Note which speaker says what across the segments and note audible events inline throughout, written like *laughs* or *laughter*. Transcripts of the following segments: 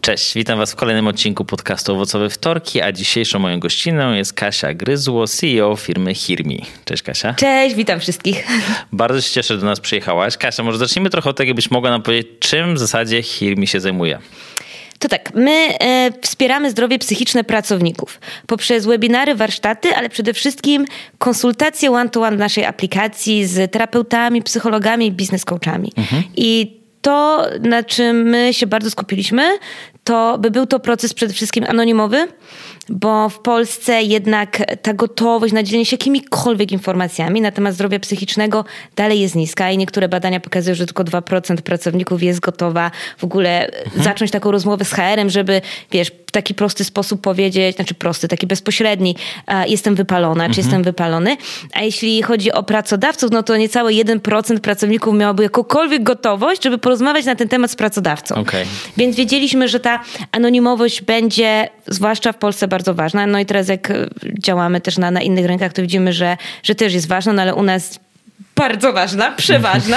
Speaker 1: Cześć, witam Was w kolejnym odcinku podcastu Owocowe Wtorki, a dzisiejszą moją gościną jest Kasia Gryzło, CEO firmy Hirmi. Cześć Kasia.
Speaker 2: Cześć, witam wszystkich. *laughs*
Speaker 1: Bardzo się cieszę, że do nas przyjechałaś. Kasia, może zacznijmy trochę od tego, byś mogła nam powiedzieć, czym w zasadzie Hirmi się zajmuje.
Speaker 2: To tak, my e, wspieramy zdrowie psychiczne pracowników poprzez webinary, warsztaty, ale przede wszystkim konsultacje one-to-one w naszej aplikacji z terapeutami, psychologami, biznes coachami. Mhm. I to, na czym my się bardzo skupiliśmy, to by był to proces przede wszystkim anonimowy, bo w Polsce jednak ta gotowość na dzielenie się jakimikolwiek informacjami na temat zdrowia psychicznego dalej jest niska i niektóre badania pokazują, że tylko 2% pracowników jest gotowa w ogóle mhm. zacząć taką rozmowę z HR-em, żeby, wiesz, w taki prosty sposób powiedzieć, znaczy prosty, taki bezpośredni, jestem wypalona, mhm. czy jestem wypalony. A jeśli chodzi o pracodawców, no to niecałe 1% pracowników miałoby jakąkolwiek gotowość, żeby porozmawiać na ten temat z pracodawcą. Okay. Więc wiedzieliśmy, że ta anonimowość będzie, zwłaszcza w Polsce, bardzo ważna. No i teraz jak e, działamy też na, na innych rynkach, to widzimy, że, że też jest ważna, no ale u nas bardzo ważna, *laughs* przeważna.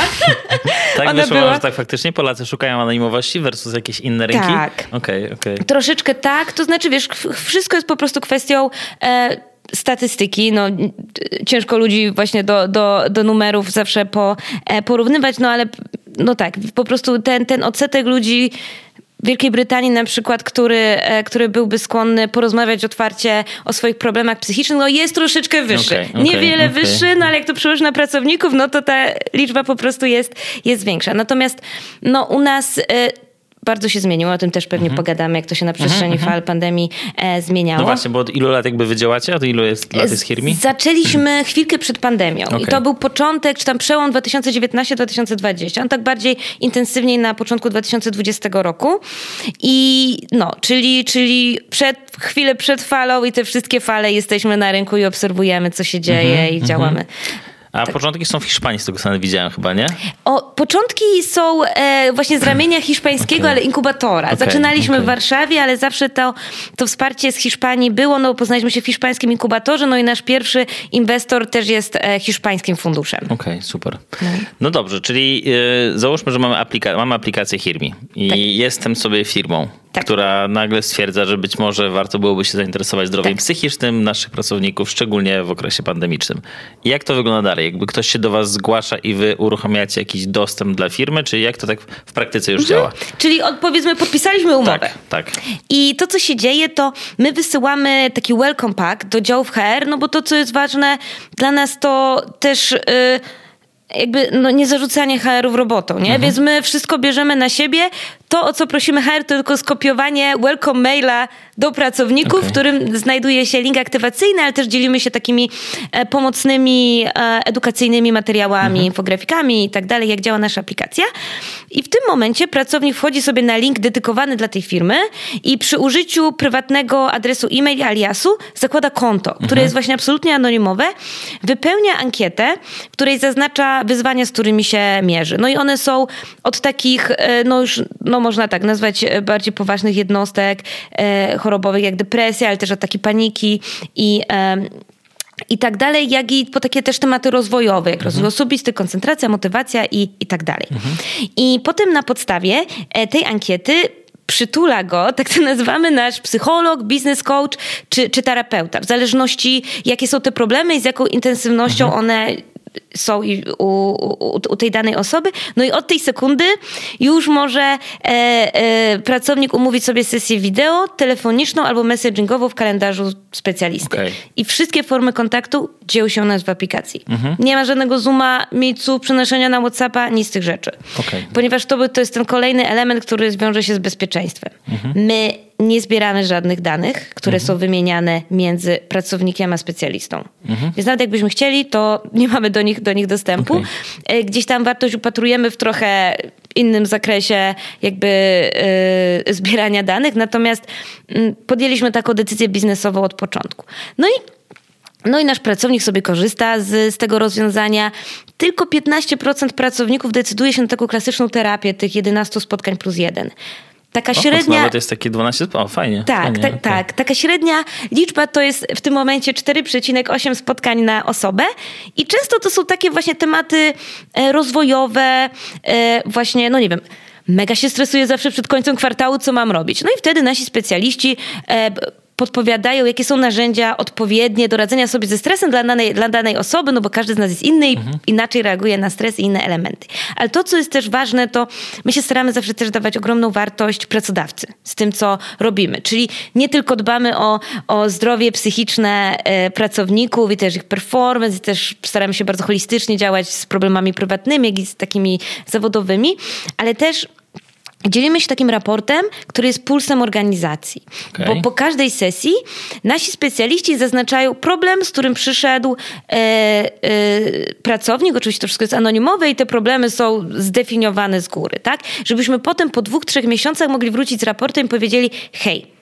Speaker 1: tak *laughs* Ona wyszło, była... że tak faktycznie Polacy szukają anonimowości versus jakieś inne rynki?
Speaker 2: Tak.
Speaker 1: Okay, okay.
Speaker 2: Troszeczkę tak, to znaczy wiesz, wszystko jest po prostu kwestią... E, statystyki, no ciężko ludzi właśnie do, do, do numerów zawsze po, e, porównywać, no ale no tak, po prostu ten, ten odsetek ludzi Wielkiej Brytanii na przykład, który, e, który byłby skłonny porozmawiać otwarcie o swoich problemach psychicznych, no jest troszeczkę wyższy. Okay, okay, Niewiele okay. wyższy, no ale jak to przełoży na pracowników, no to ta liczba po prostu jest, jest większa. Natomiast no u nas... Bardzo się zmieniło, o tym też pewnie mhm. pogadamy, jak to się na przestrzeni mhm. fal pandemii e, zmieniało. No
Speaker 1: właśnie, bo od ilu lat jakby wy działacie? Od ilu jest lat jest Hirmi?
Speaker 2: Zaczęliśmy chwilkę przed pandemią okay. i to był początek, czy tam przełom 2019-2020. On tak bardziej intensywniej na początku 2020 roku. I no, czyli, czyli przed, chwilę przed falą i te wszystkie fale jesteśmy na rynku i obserwujemy, co się dzieje mhm. i działamy.
Speaker 1: A tak. początki są w Hiszpanii, z tego co widziałem chyba, nie?
Speaker 2: O, początki są e, właśnie z ramienia hiszpańskiego, okay. ale inkubatora. Okay, Zaczynaliśmy okay. w Warszawie, ale zawsze to, to wsparcie z Hiszpanii było. No, poznaliśmy się w hiszpańskim inkubatorze, no i nasz pierwszy inwestor też jest e, hiszpańskim funduszem.
Speaker 1: Okej, super. No. no. dobrze, czyli e, załóżmy, że mamy, aplika mamy aplikację Hirmi i tak. jestem sobie firmą tak. która nagle stwierdza, że być może warto byłoby się zainteresować zdrowiem tak. psychicznym naszych pracowników, szczególnie w okresie pandemicznym. Jak to wygląda dalej? Jakby ktoś się do was zgłasza i wy uruchamiacie jakiś dostęp dla firmy, czy jak to tak w praktyce już mhm. działa?
Speaker 2: Czyli od, powiedzmy podpisaliśmy umowę.
Speaker 1: Tak, tak.
Speaker 2: I to, co się dzieje, to my wysyłamy taki welcome pack do działów HR, no bo to, co jest ważne dla nas, to też... Yy, jakby no, nie zarzucanie HR-ów robotą, nie? Mhm. Więc my wszystko bierzemy na siebie. To, o co prosimy HR, to tylko skopiowanie welcome maila do pracowników, okay. w którym znajduje się link aktywacyjny, ale też dzielimy się takimi e, pomocnymi, e, edukacyjnymi materiałami, mhm. infografikami i tak dalej, jak działa nasza aplikacja. I w tym momencie pracownik wchodzi sobie na link dedykowany dla tej firmy i przy użyciu prywatnego adresu e-mail aliasu zakłada konto, które mhm. jest właśnie absolutnie anonimowe, wypełnia ankietę, w której zaznacza wyzwania, z którymi się mierzy. No i one są od takich, e, no już, no można tak nazwać, e, bardziej poważnych jednostek e, chorobowych, jak depresja, ale też ataki paniki i i tak dalej, jak i po takie też tematy rozwojowe, jak mhm. rozwój osobisty, koncentracja, motywacja i, i tak dalej. Mhm. I potem na podstawie tej ankiety przytula go, *laughs* tak to nazywamy, nasz psycholog, biznes coach czy, czy terapeuta, w zależności jakie są te problemy i z jaką intensywnością mhm. one są u, u, u, tej danej osoby. No i od tej sekundy już może e, e, pracownik umówić sobie sesję wideo, telefoniczną albo messagingową w kalendarzu specjalisty. Okay. I wszystkie formy kontaktu dzieją się u nas w aplikacji. Mhm. Nie ma żadnego Zooma, Meetu, przenoszenia na Whatsappa, nic z tych rzeczy. Okay. Ponieważ to, to jest ten kolejny element, który wiąże się z bezpieczeństwem. Mhm. My nie zbieramy żadnych danych, które mhm. są wymieniane między pracownikiem a specjalistą. Mhm. Więc nawet jakbyśmy chcieli, to nie mamy do nich, do nich dostępu. Okay. Gdzieś tam wartość upatrujemy w trochę innym zakresie jakby yy, zbierania danych, natomiast yy, podjęliśmy taką decyzję biznesową od początku. No i no i nasz pracownik sobie korzysta z, z tego rozwiązania. Tylko 15% pracowników decyduje się na taką klasyczną terapię tych 11 spotkań plus jeden.
Speaker 1: Taka o, średnia. Nawet jest takie 12. O, fajnie.
Speaker 2: Tak,
Speaker 1: fajnie,
Speaker 2: tak, okay. tak. Taka średnia liczba to jest w tym momencie 4,8 spotkań na osobę. I często to są takie właśnie tematy e, rozwojowe, e, właśnie, no nie wiem mega się stresuję zawsze przed końcem kwartału, co mam robić. No i wtedy nasi specjaliści e, podpowiadają, jakie są narzędzia odpowiednie do radzenia sobie ze stresem dla danej, dla danej osoby, no bo każdy z nas jest inny i mhm. inaczej reaguje na stres i inne elementy. Ale to, co jest też ważne, to my się staramy zawsze też dawać ogromną wartość pracodawcy z tym, co robimy. Czyli nie tylko dbamy o, o zdrowie psychiczne e, pracowników i też ich performance, i też staramy się bardzo holistycznie działać z problemami prywatnymi, jak i z takimi zawodowymi, ale też Dzielimy się takim raportem, który jest pulsem organizacji. Okay. Bo po każdej sesji nasi specjaliści zaznaczają problem, z którym przyszedł e, e, pracownik. Oczywiście to wszystko jest anonimowe i te problemy są zdefiniowane z góry, tak? Żebyśmy potem po dwóch, trzech miesiącach mogli wrócić z raportem i powiedzieli: hej,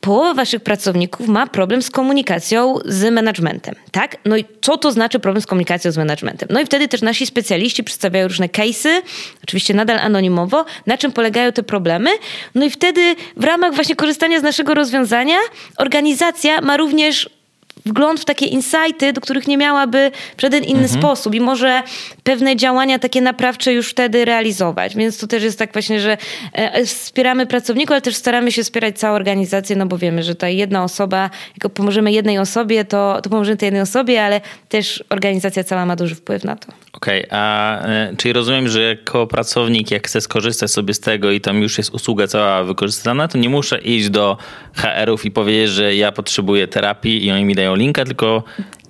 Speaker 2: połowa waszych pracowników ma problem z komunikacją z managementem, tak? No i co to znaczy problem z komunikacją z managementem? No i wtedy też nasi specjaliści przedstawiają różne case'y, oczywiście nadal anonimowo, na czym polegają te problemy. No i wtedy w ramach właśnie korzystania z naszego rozwiązania organizacja ma również wgląd w takie insighty, do których nie miałaby w żaden inny mhm. sposób i może pewne działania takie naprawcze już wtedy realizować. Więc to też jest tak właśnie, że e, wspieramy pracowników, ale też staramy się wspierać całą organizację, no bo wiemy, że ta jedna osoba, jak pomożemy jednej osobie, to, to pomożemy tej jednej osobie, ale też organizacja cała ma duży wpływ na to.
Speaker 1: Okej, okay, a y, czyli rozumiem, że jako pracownik, jak chcę skorzystać sobie z tego i tam już jest usługa cała wykorzystana, to nie muszę iść do HR-ów i powiedzieć, że ja potrzebuję terapii i oni mi dają linka, tylko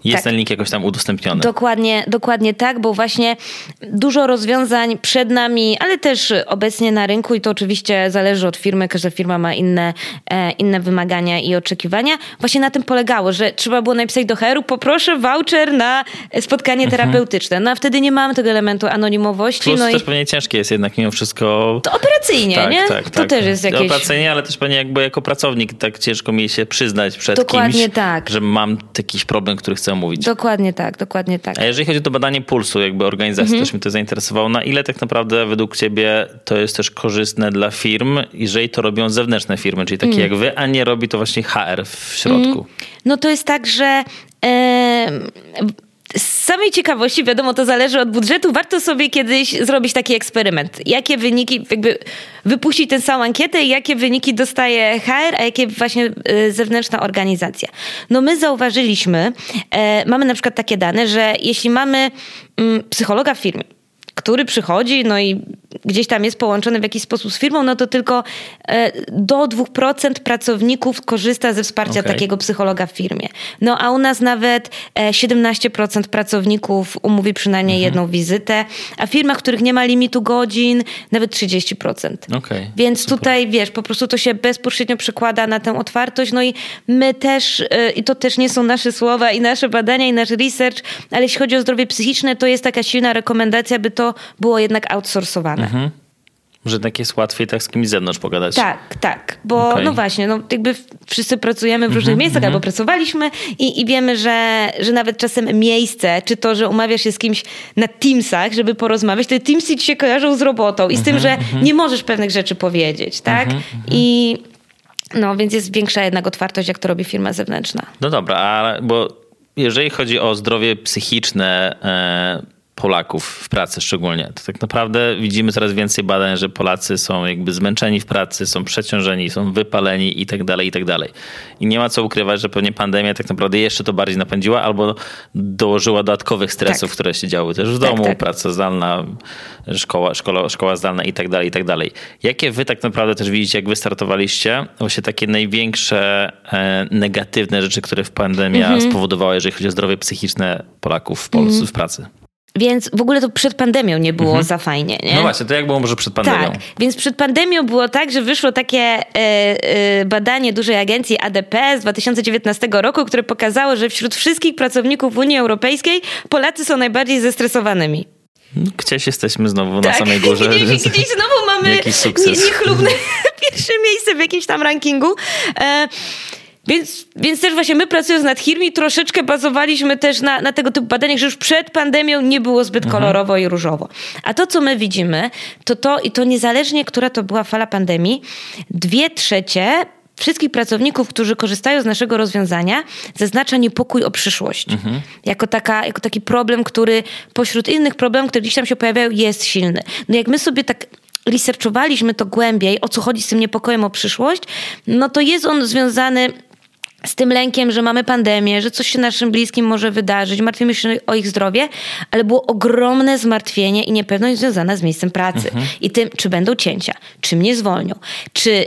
Speaker 1: jest tak. ten link jakoś tam udostępniony.
Speaker 2: Dokładnie, dokładnie tak, bo właśnie dużo rozwiązań przed nami, ale też obecnie na rynku i to oczywiście zależy od firmy, każda firma ma inne, e, inne wymagania i oczekiwania. Właśnie na tym polegało, że trzeba było napisać do HR-u, poproszę voucher na spotkanie mhm. terapeutyczne. No a wtedy nie mamy tego elementu anonimowości.
Speaker 1: Plus
Speaker 2: no
Speaker 1: też i... pewnie ciężkie jest jednak mimo wszystko...
Speaker 2: To operacyjnie, tak, nie? Tak,
Speaker 1: to tak. też jest jakieś... Operacyjnie, ale też pewnie jakby jako pracownik tak ciężko mi się przyznać przed
Speaker 2: Dokładnie
Speaker 1: kimś,
Speaker 2: tak.
Speaker 1: że mam jakiś problem, który chcę omówić.
Speaker 2: Dokładnie tak, dokładnie tak.
Speaker 1: A jeżeli chodzi o to badanie pulsu jakby organizacji, mhm. też mnie to zainteresowało, na ile tak naprawdę według ciebie to jest też korzystne dla firm, jeżeli to robią zewnętrzne firmy, czyli takie mhm. jak wy, a nie robi to właśnie HR w środku? Mhm.
Speaker 2: No to jest tak, że... Yy z samej ciekawości, wiadomo, to zależy od budżetu, warto sobie kiedyś zrobić taki eksperyment. Jakie wyniki, jakby wypuścić tę samą ankietę i jakie wyniki dostaje HR, a jakie właśnie y, zewnętrzna organizacja. No my zauważyliśmy, e, mamy na przykład takie dane, że jeśli mamy mm, psychologa w firmie, który przychodzi, no i gdzieś tam jest połączony w jakiś sposób z firmą, no to tylko e, do 2% pracowników korzysta ze wsparcia okay. takiego psychologa w firmie. No a u nas nawet 17% e, pracowników umówi przynajmniej mhm. jedną wizytę, a w firmach, w których nie ma limitu godzin, nawet 30%. Okay. Więc Super. tutaj, wiesz, po prostu to się bezpośrednio przekłada na tę otwartość, no i my też, e, i to też nie są nasze słowa i nasze badania i nasz research, ale jeśli chodzi o zdrowie psychiczne, to jest taka silna rekomendacja, by to było jednak outsourcowane. Mhm.
Speaker 1: Że tak jest łatwiej tak z kimś z zewnątrz pogadać.
Speaker 2: Tak, tak. Bo okay. no właśnie, no jakby wszyscy pracujemy w różnych -hmm, miejscach -hmm. albo pracowaliśmy i, i wiemy, że, że nawet czasem miejsce, czy to, że umawiasz się z kimś na Teamsach, żeby porozmawiać, te Teamsy ci się kojarzą z robotą i z tym, mhm, że mhm. nie możesz pewnych rzeczy powiedzieć, tak? Mhm, I no, więc jest większa jednak otwartość, jak to robi firma zewnętrzna.
Speaker 1: No dobra, a bo jeżeli chodzi o zdrowie psychiczne, e, Polaków w pracy szczególnie. To tak naprawdę widzimy coraz więcej badań, że Polacy są jakby zmęczeni w pracy, są przeciążeni, są wypaleni i tak dalej, i tak dalej. I nie ma co ukrywać, że pewnie pandemia tak naprawdę jeszcze to bardziej napędziła albo dołożyła dodatkowych stresów, tak. które się działy też w tak, domu, tak. praca zdalna, szkoła, szkoła, szkoła zdalna i tak dalej, i tak dalej. Jakie wy tak naprawdę też widzicie, jak wy startowaliście, właśnie takie największe e, negatywne rzeczy, które w pandemia mhm. spowodowała, jeżeli chodzi o zdrowie psychiczne Polaków w, Polsce, mhm. w pracy?
Speaker 2: Więc w ogóle to przed pandemią nie było mhm. za fajnie. Nie?
Speaker 1: No właśnie, to jak było może przed pandemią?
Speaker 2: Tak, więc przed pandemią było tak, że wyszło takie e, e, badanie dużej agencji ADP z 2019 roku, które pokazało, że wśród wszystkich pracowników Unii Europejskiej Polacy są najbardziej zestresowanymi.
Speaker 1: No, gdzieś jesteśmy znowu tak. na samej górze. *laughs*
Speaker 2: Gdzieś, gdzieś znowu mamy *laughs* niechlubne *laughs* pierwsze miejsce w jakimś tam rankingu. E, więc, więc też właśnie my pracując nad Hirmi troszeczkę bazowaliśmy też na, na tego typu badaniach, że już przed pandemią nie było zbyt mhm. kolorowo i różowo. A to, co my widzimy, to to, i to niezależnie, która to była fala pandemii, dwie trzecie wszystkich pracowników, którzy korzystają z naszego rozwiązania, zaznacza niepokój o przyszłość. Mhm. Jako, taka, jako taki problem, który pośród innych problemów, które gdzieś tam się pojawiają, jest silny. No jak my sobie tak researchowaliśmy to głębiej, o co chodzi z tym niepokojem o przyszłość, no to jest on związany z tym lękiem, że mamy pandemię, że coś się naszym bliskim może wydarzyć, martwimy się o ich zdrowie, ale było ogromne zmartwienie i niepewność związana z miejscem pracy mhm. i tym, czy będą cięcia, czy mnie zwolnią, czy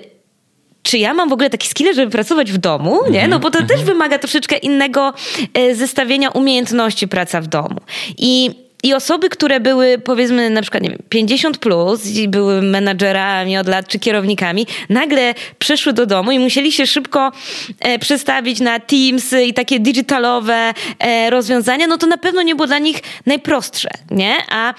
Speaker 2: czy ja mam w ogóle taki skill, żeby pracować w domu, nie? No bo to też mhm. wymaga troszeczkę innego e, zestawienia umiejętności praca w domu. I i osoby, które były powiedzmy na przykład nie wiem, 50 plus i były menadżerami od lat czy kierownikami, nagle przyszły do domu i musieli się szybko e, przestawić na Teams i takie digitalowe e, rozwiązania, no to na pewno nie było dla nich najprostsze, nie? A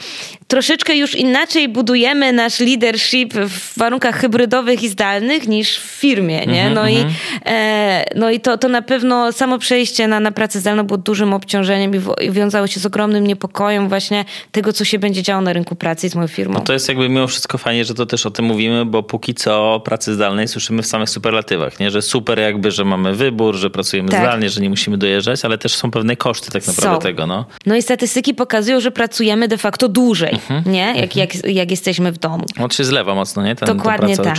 Speaker 2: troszeczkę już inaczej budujemy nasz leadership w warunkach hybrydowych i zdalnych niż w firmie, nie? Mhm, no, i, mhm. e, no i to, to na pewno samo przejście na, na pracę zdalną było dużym obciążeniem i, w, i wiązało się z ogromnym niepokojem właśnie tego, co się będzie działo na rynku pracy z moją firmą.
Speaker 1: No to jest jakby mimo wszystko fajnie, że to też o tym mówimy, bo póki co o pracy zdalnej słyszymy w samych superlatywach, nie? Że super jakby, że mamy wybór, że pracujemy tak. zdalnie, że nie musimy dojeżdżać, ale też są pewne koszty tak naprawdę są. tego, no.
Speaker 2: No i statystyki pokazują, że pracujemy de facto dłużej, mhm. nie? Jak, mhm. jak, jak jesteśmy w domu.
Speaker 1: On się zlewa mocno, nie? Ten, Dokładnie tak.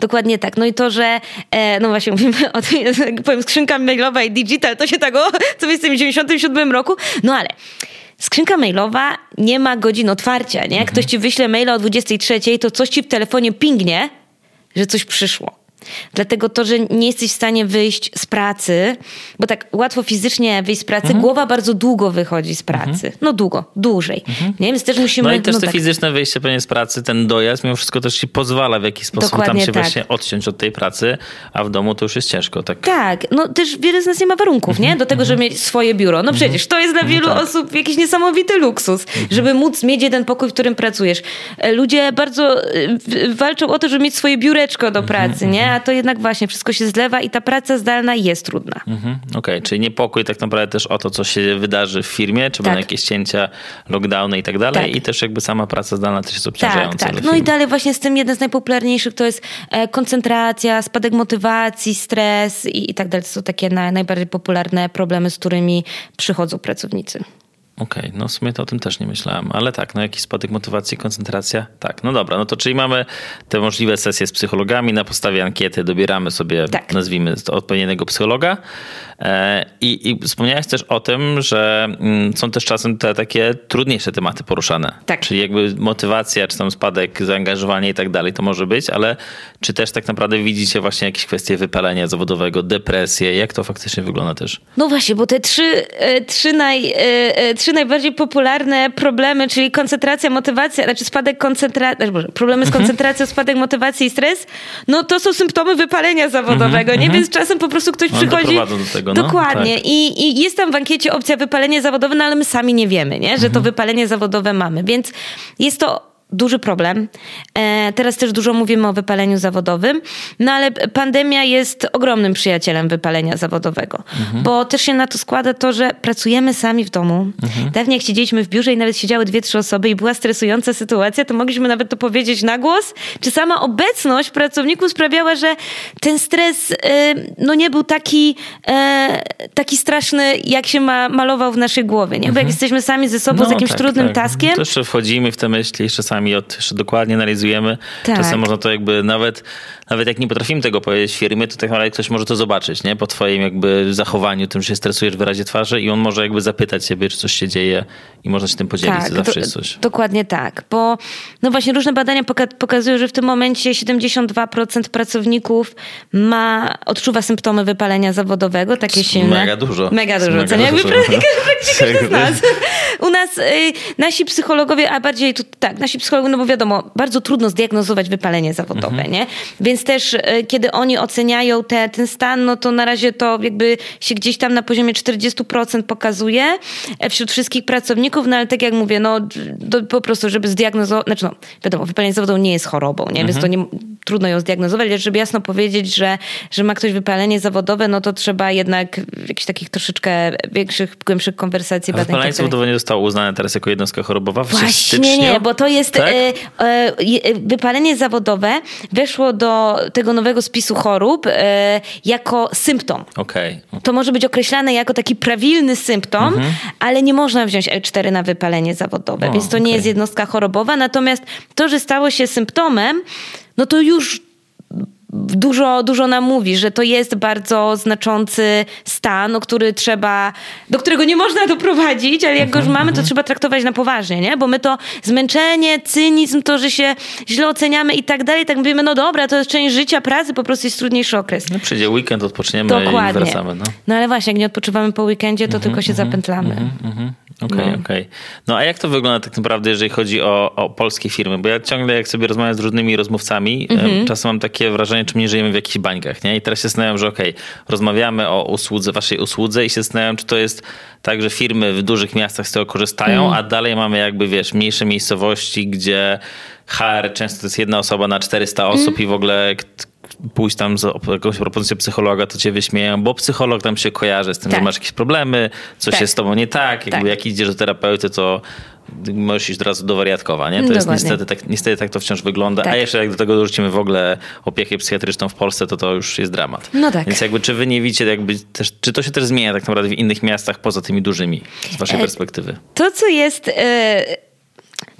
Speaker 2: Dokładnie tak. No i to, że e, no właśnie *laughs* mówimy o tej, powiem, skrzynka mailowa i digital, to się tak o, co w tym 97 roku, no ale Skrzynka mailowa nie ma godzin otwarcia, nie? Jak mhm. ktoś ci wyśle maila o 23, to coś ci w telefonie pingnie, że coś przyszło. Dlatego to, że nie jesteś w stanie wyjść z pracy, bo tak łatwo fizycznie wyjść z pracy, mhm. głowa bardzo długo wychodzi z pracy. Mhm. No długo, dłużej. Mhm. Nie? Więc też musimy...
Speaker 1: No i też no te tak. fizyczne wyjście pewnie z pracy, ten dojazd mimo wszystko też ci pozwala w jakiś sposób Dokładnie tam się tak. właśnie odciąć od tej pracy, a w domu to już jest ciężko. Tak,
Speaker 2: tak. no też wiele z nas nie ma warunków, nie? Do tego, żeby mieć swoje biuro. No przecież to jest dla no wielu tak. osób jakiś niesamowity luksus, żeby móc mieć jeden pokój, w którym pracujesz. E, ludzie bardzo e, walczą o to, żeby mieć swoje biureczko do pracy, nie? A to jednak właśnie wszystko się zlewa i ta praca zdalna jest trudna.
Speaker 1: Mhm, Okej, okay. czyli niepokój tak naprawdę też o to, co się wydarzy w firmie, czy tak. będą jakieś cięcia, lockdowny i tak dalej tak. i też jakby sama praca zdalna też jest obciążająca.
Speaker 2: Tak, tak. No i dalej właśnie z tym jeden z najpopularniejszych to jest e, koncentracja, spadek motywacji, stres i, i tak dalej. To są takie na, najbardziej popularne problemy, z którymi przychodzą pracownicy.
Speaker 1: Okej, okay, no w sumie to o tym też nie myślałem, ale tak, no jakiś spadek motywacji, koncentracja, tak, no dobra, no to czyli mamy te możliwe sesje z psychologami, na podstawie ankiety dobieramy sobie, tak. nazwijmy odpowiedniego psychologa i, i wspomniałeś też o tym, że mm, są też czasem te takie trudniejsze tematy poruszane, tak. czyli jakby motywacja, czy tam spadek zaangażowania i tak dalej, to może być, ale czy też tak naprawdę widzicie właśnie jakieś kwestie wypalenia zawodowego, depresję, jak to faktycznie wygląda też?
Speaker 2: No właśnie, bo te trzy, e, trzy naj e, trzy najbardziej popularne problemy, czyli koncentracja, motywacja, znaczy spadek koncentracji, znaczy problemy z mhm. koncentracją, spadek motywacji i stres, no to są symptomy wypalenia zawodowego, nie? Mhm. Więc czasem po prostu ktoś przychodzi...
Speaker 1: tego, no.
Speaker 2: Dokładnie. Tak. I, I jest tam w ankiecie opcja wypalenie zawodowe, no ale my sami nie wiemy, nie? Że to mhm. wypalenie zawodowe mamy. Więc jest to duży problem. E, teraz też dużo mówimy o wypaleniu zawodowym, no ale pandemia jest ogromnym przyjacielem wypalenia zawodowego, mhm. bo też się na to składa to, że pracujemy sami w domu. Mhm. Dawniej jak siedzieliśmy w biurze i nawet siedziały dwie, trzy osoby i była stresująca sytuacja, to mogliśmy nawet to powiedzieć na głos, czy sama obecność pracowników sprawiała, że ten stres e, no nie był taki, e, taki straszny, jak się ma, malował w naszej głowie, nie? Bo jak mhm. jesteśmy sami ze sobą no, z jakimś tak, trudnym tak. taskiem...
Speaker 1: To jeszcze wchodzimy w te myśli, jeszcze sami czasami od, jeszcze dokładnie analizujemy. Tak. Czasem można to jakby nawet, nawet jak nie potrafimy tego powiedzieć firmie, to tak naprawdę ktoś może to zobaczyć, nie? Po twoim jakby zachowaniu, tym, że się stresujesz w wyrazie twarzy i on może jakby zapytać ciebie, czy coś się dzieje i można się tym podzielić. Tak, to zawsze jest coś.
Speaker 2: Dokładnie tak, bo no właśnie różne badania poka pokazują, że w tym momencie 72% pracowników ma, odczuwa symptomy wypalenia zawodowego, takie silne.
Speaker 1: Mega dużo.
Speaker 2: Mega dużo. Mega co nie? Jakby *laughs* z nas. U nas y, nasi psychologowie, a bardziej tu, tak, nasi psychologowie, no bo wiadomo, bardzo trudno zdiagnozować wypalenie zawodowe, mhm. nie? Więc też y, kiedy oni oceniają te, ten stan, no to na razie to jakby się gdzieś tam na poziomie 40% pokazuje e, wśród wszystkich pracowników, no ale tak jak mówię, no po prostu, żeby zdiagnozować, znaczy no, wiadomo, wypalenie zawodowe nie jest chorobą, nie? Mhm. Więc to nie, trudno ją zdiagnozować, ale żeby jasno powiedzieć, że, że ma ktoś wypalenie zawodowe, no to trzeba jednak jakichś takich troszeczkę większych, głębszych konwersacji.
Speaker 1: A wypalenie zawodowe nie zostało uznane teraz jako jednostka chorobowa?
Speaker 2: Właśnie nie, bo to jest tak? e, e, wypalenie zawodowe weszło do tego nowego spisu chorób e, jako symptom.
Speaker 1: Okay.
Speaker 2: To może być określane jako taki prawilny symptom, mhm. ale nie można wziąć L4 na wypalenie zawodowe, o, więc to okay. nie jest jednostka chorobowa. Natomiast to, że stało się symptomem, no to już dużo, dużo nam mówi, że to jest bardzo znaczący stan, o który trzeba, do którego nie można doprowadzić, ale jak go już mamy, to trzeba traktować na poważnie, nie? Bo my to zmęczenie, cynizm, to, że się źle oceniamy i tak dalej, tak mówimy, no dobra, to jest część życia, pracy, po prostu jest trudniejszy okres.
Speaker 1: No przyjdzie weekend, odpoczniemy Dokładnie. i wracamy. No.
Speaker 2: no ale właśnie, jak nie odpoczywamy po weekendzie, to tylko się zapętlamy.
Speaker 1: Okej, okay, no. okej. Okay. No a jak to wygląda tak naprawdę, jeżeli chodzi o, o polskie firmy? Bo ja ciągle, jak sobie rozmawiam z różnymi rozmówcami, mm-hmm. czasem mam takie wrażenie, czy nie żyjemy w jakichś bańkach, nie? I teraz się zastanawiam, że okej, okay, rozmawiamy o usłudze, waszej usłudze i się zastanawiam, czy to jest tak, że firmy w dużych miastach z tego korzystają, mm. a dalej mamy jakby, wiesz, mniejsze miejscowości, gdzie HR często to jest jedna osoba na 400 osób mm. i w ogóle pójść tam z jakąś propozycją psychologa, to cię wyśmieją, bo psycholog tam się kojarzy z tym, tak. że masz jakieś problemy, coś tak. jest z tobą nie tak, jakby tak. jak idziesz do terapeuty, to możesz iść od razu do wariatkowa, nie? To jest niestety tak, niestety tak to wciąż wygląda. Tak. A jeszcze jak do tego dorzucimy w ogóle opiekę psychiatryczną w Polsce, to to już jest dramat.
Speaker 2: No tak.
Speaker 1: Więc jakby czy wy nie widzicie, jakby też, czy to się też zmienia tak naprawdę w innych miastach poza tymi dużymi, z waszej e, perspektywy?
Speaker 2: To, co jest... E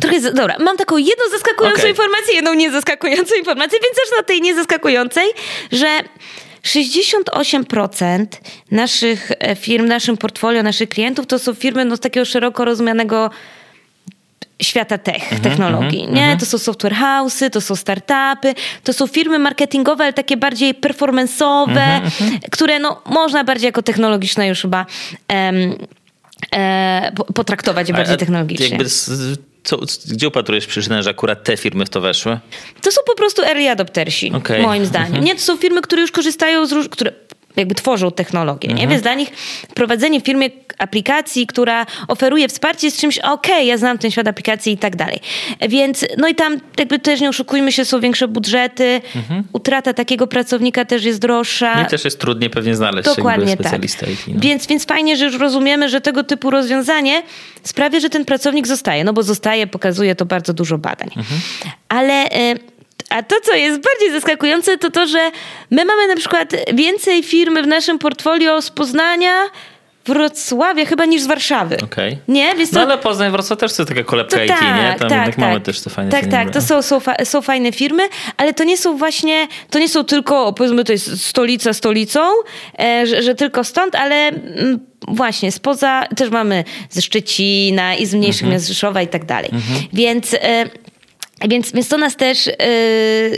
Speaker 2: Trochę, dobra, mam taką jedną zaskakującą okay. informację, jedną niezaskakującą *laughs* informację, więc zacznę od tej niezaskakującej, że 68% naszych e, firm, naszym portfolio, naszych klientów to są firmy no, z takiego szeroko rozumianego świata tech, mm -hmm, technologii. Mm -hmm, nie? Mm -hmm. To są software house'y, to są startupy, to są firmy marketingowe, ale takie bardziej performance'owe, mhm, mhm. które no, można bardziej jako technologiczne już chyba um, e, potraktować bardziej a, technologicznie. Jakby z,
Speaker 1: co, gdzie upatrujesz przyczynę, że akurat te firmy w to weszły?
Speaker 2: To są po prostu early adoptersi, okay. moim zdaniem. Mhm. Nie, to są firmy, które już korzystają z róż- które jakby tworzą technologię, mhm. nie? Więc dla nich prowadzenie w firmie aplikacji, która oferuje wsparcie jest czymś, okej, okay, ja znam ten świat aplikacji i tak dalej. Więc, no i tam jakby też nie oszukujmy się, są większe budżety, mhm. utrata takiego pracownika też jest droższa.
Speaker 1: I też jest trudniej pewnie znaleźć Dokładnie specjalistę
Speaker 2: tak. IT, no. więc, więc fajnie, że już rozumiemy, że tego typu rozwiązanie sprawia, że ten pracownik zostaje, no bo zostaje, pokazuje to bardzo dużo badań. Mhm. Ale... Y a to, co jest bardziej zaskakujące, to to, że my mamy na przykład więcej firmy w naszym portfolio z Poznania, Wrocławia chyba niż z Warszawy.
Speaker 1: Okay.
Speaker 2: Nie? Więc
Speaker 1: to... No ale Poznań, Wrocław też jest taka kolebka to IT, tak, nie? Tam tak, tak. mamy też te fajne
Speaker 2: Tak, firmy. tak, to są, są, fa są fajne firmy, ale to nie są właśnie, to nie są tylko, powiedzmy, to jest stolica stolicą, e, że, że, tylko stąd, ale mm, właśnie spoza, też mamy ze Szczecina i z mniejszych mhm. miast Rzeszowa i tak dalej. Mhm. Więc... E, więc, więc to nas też yy,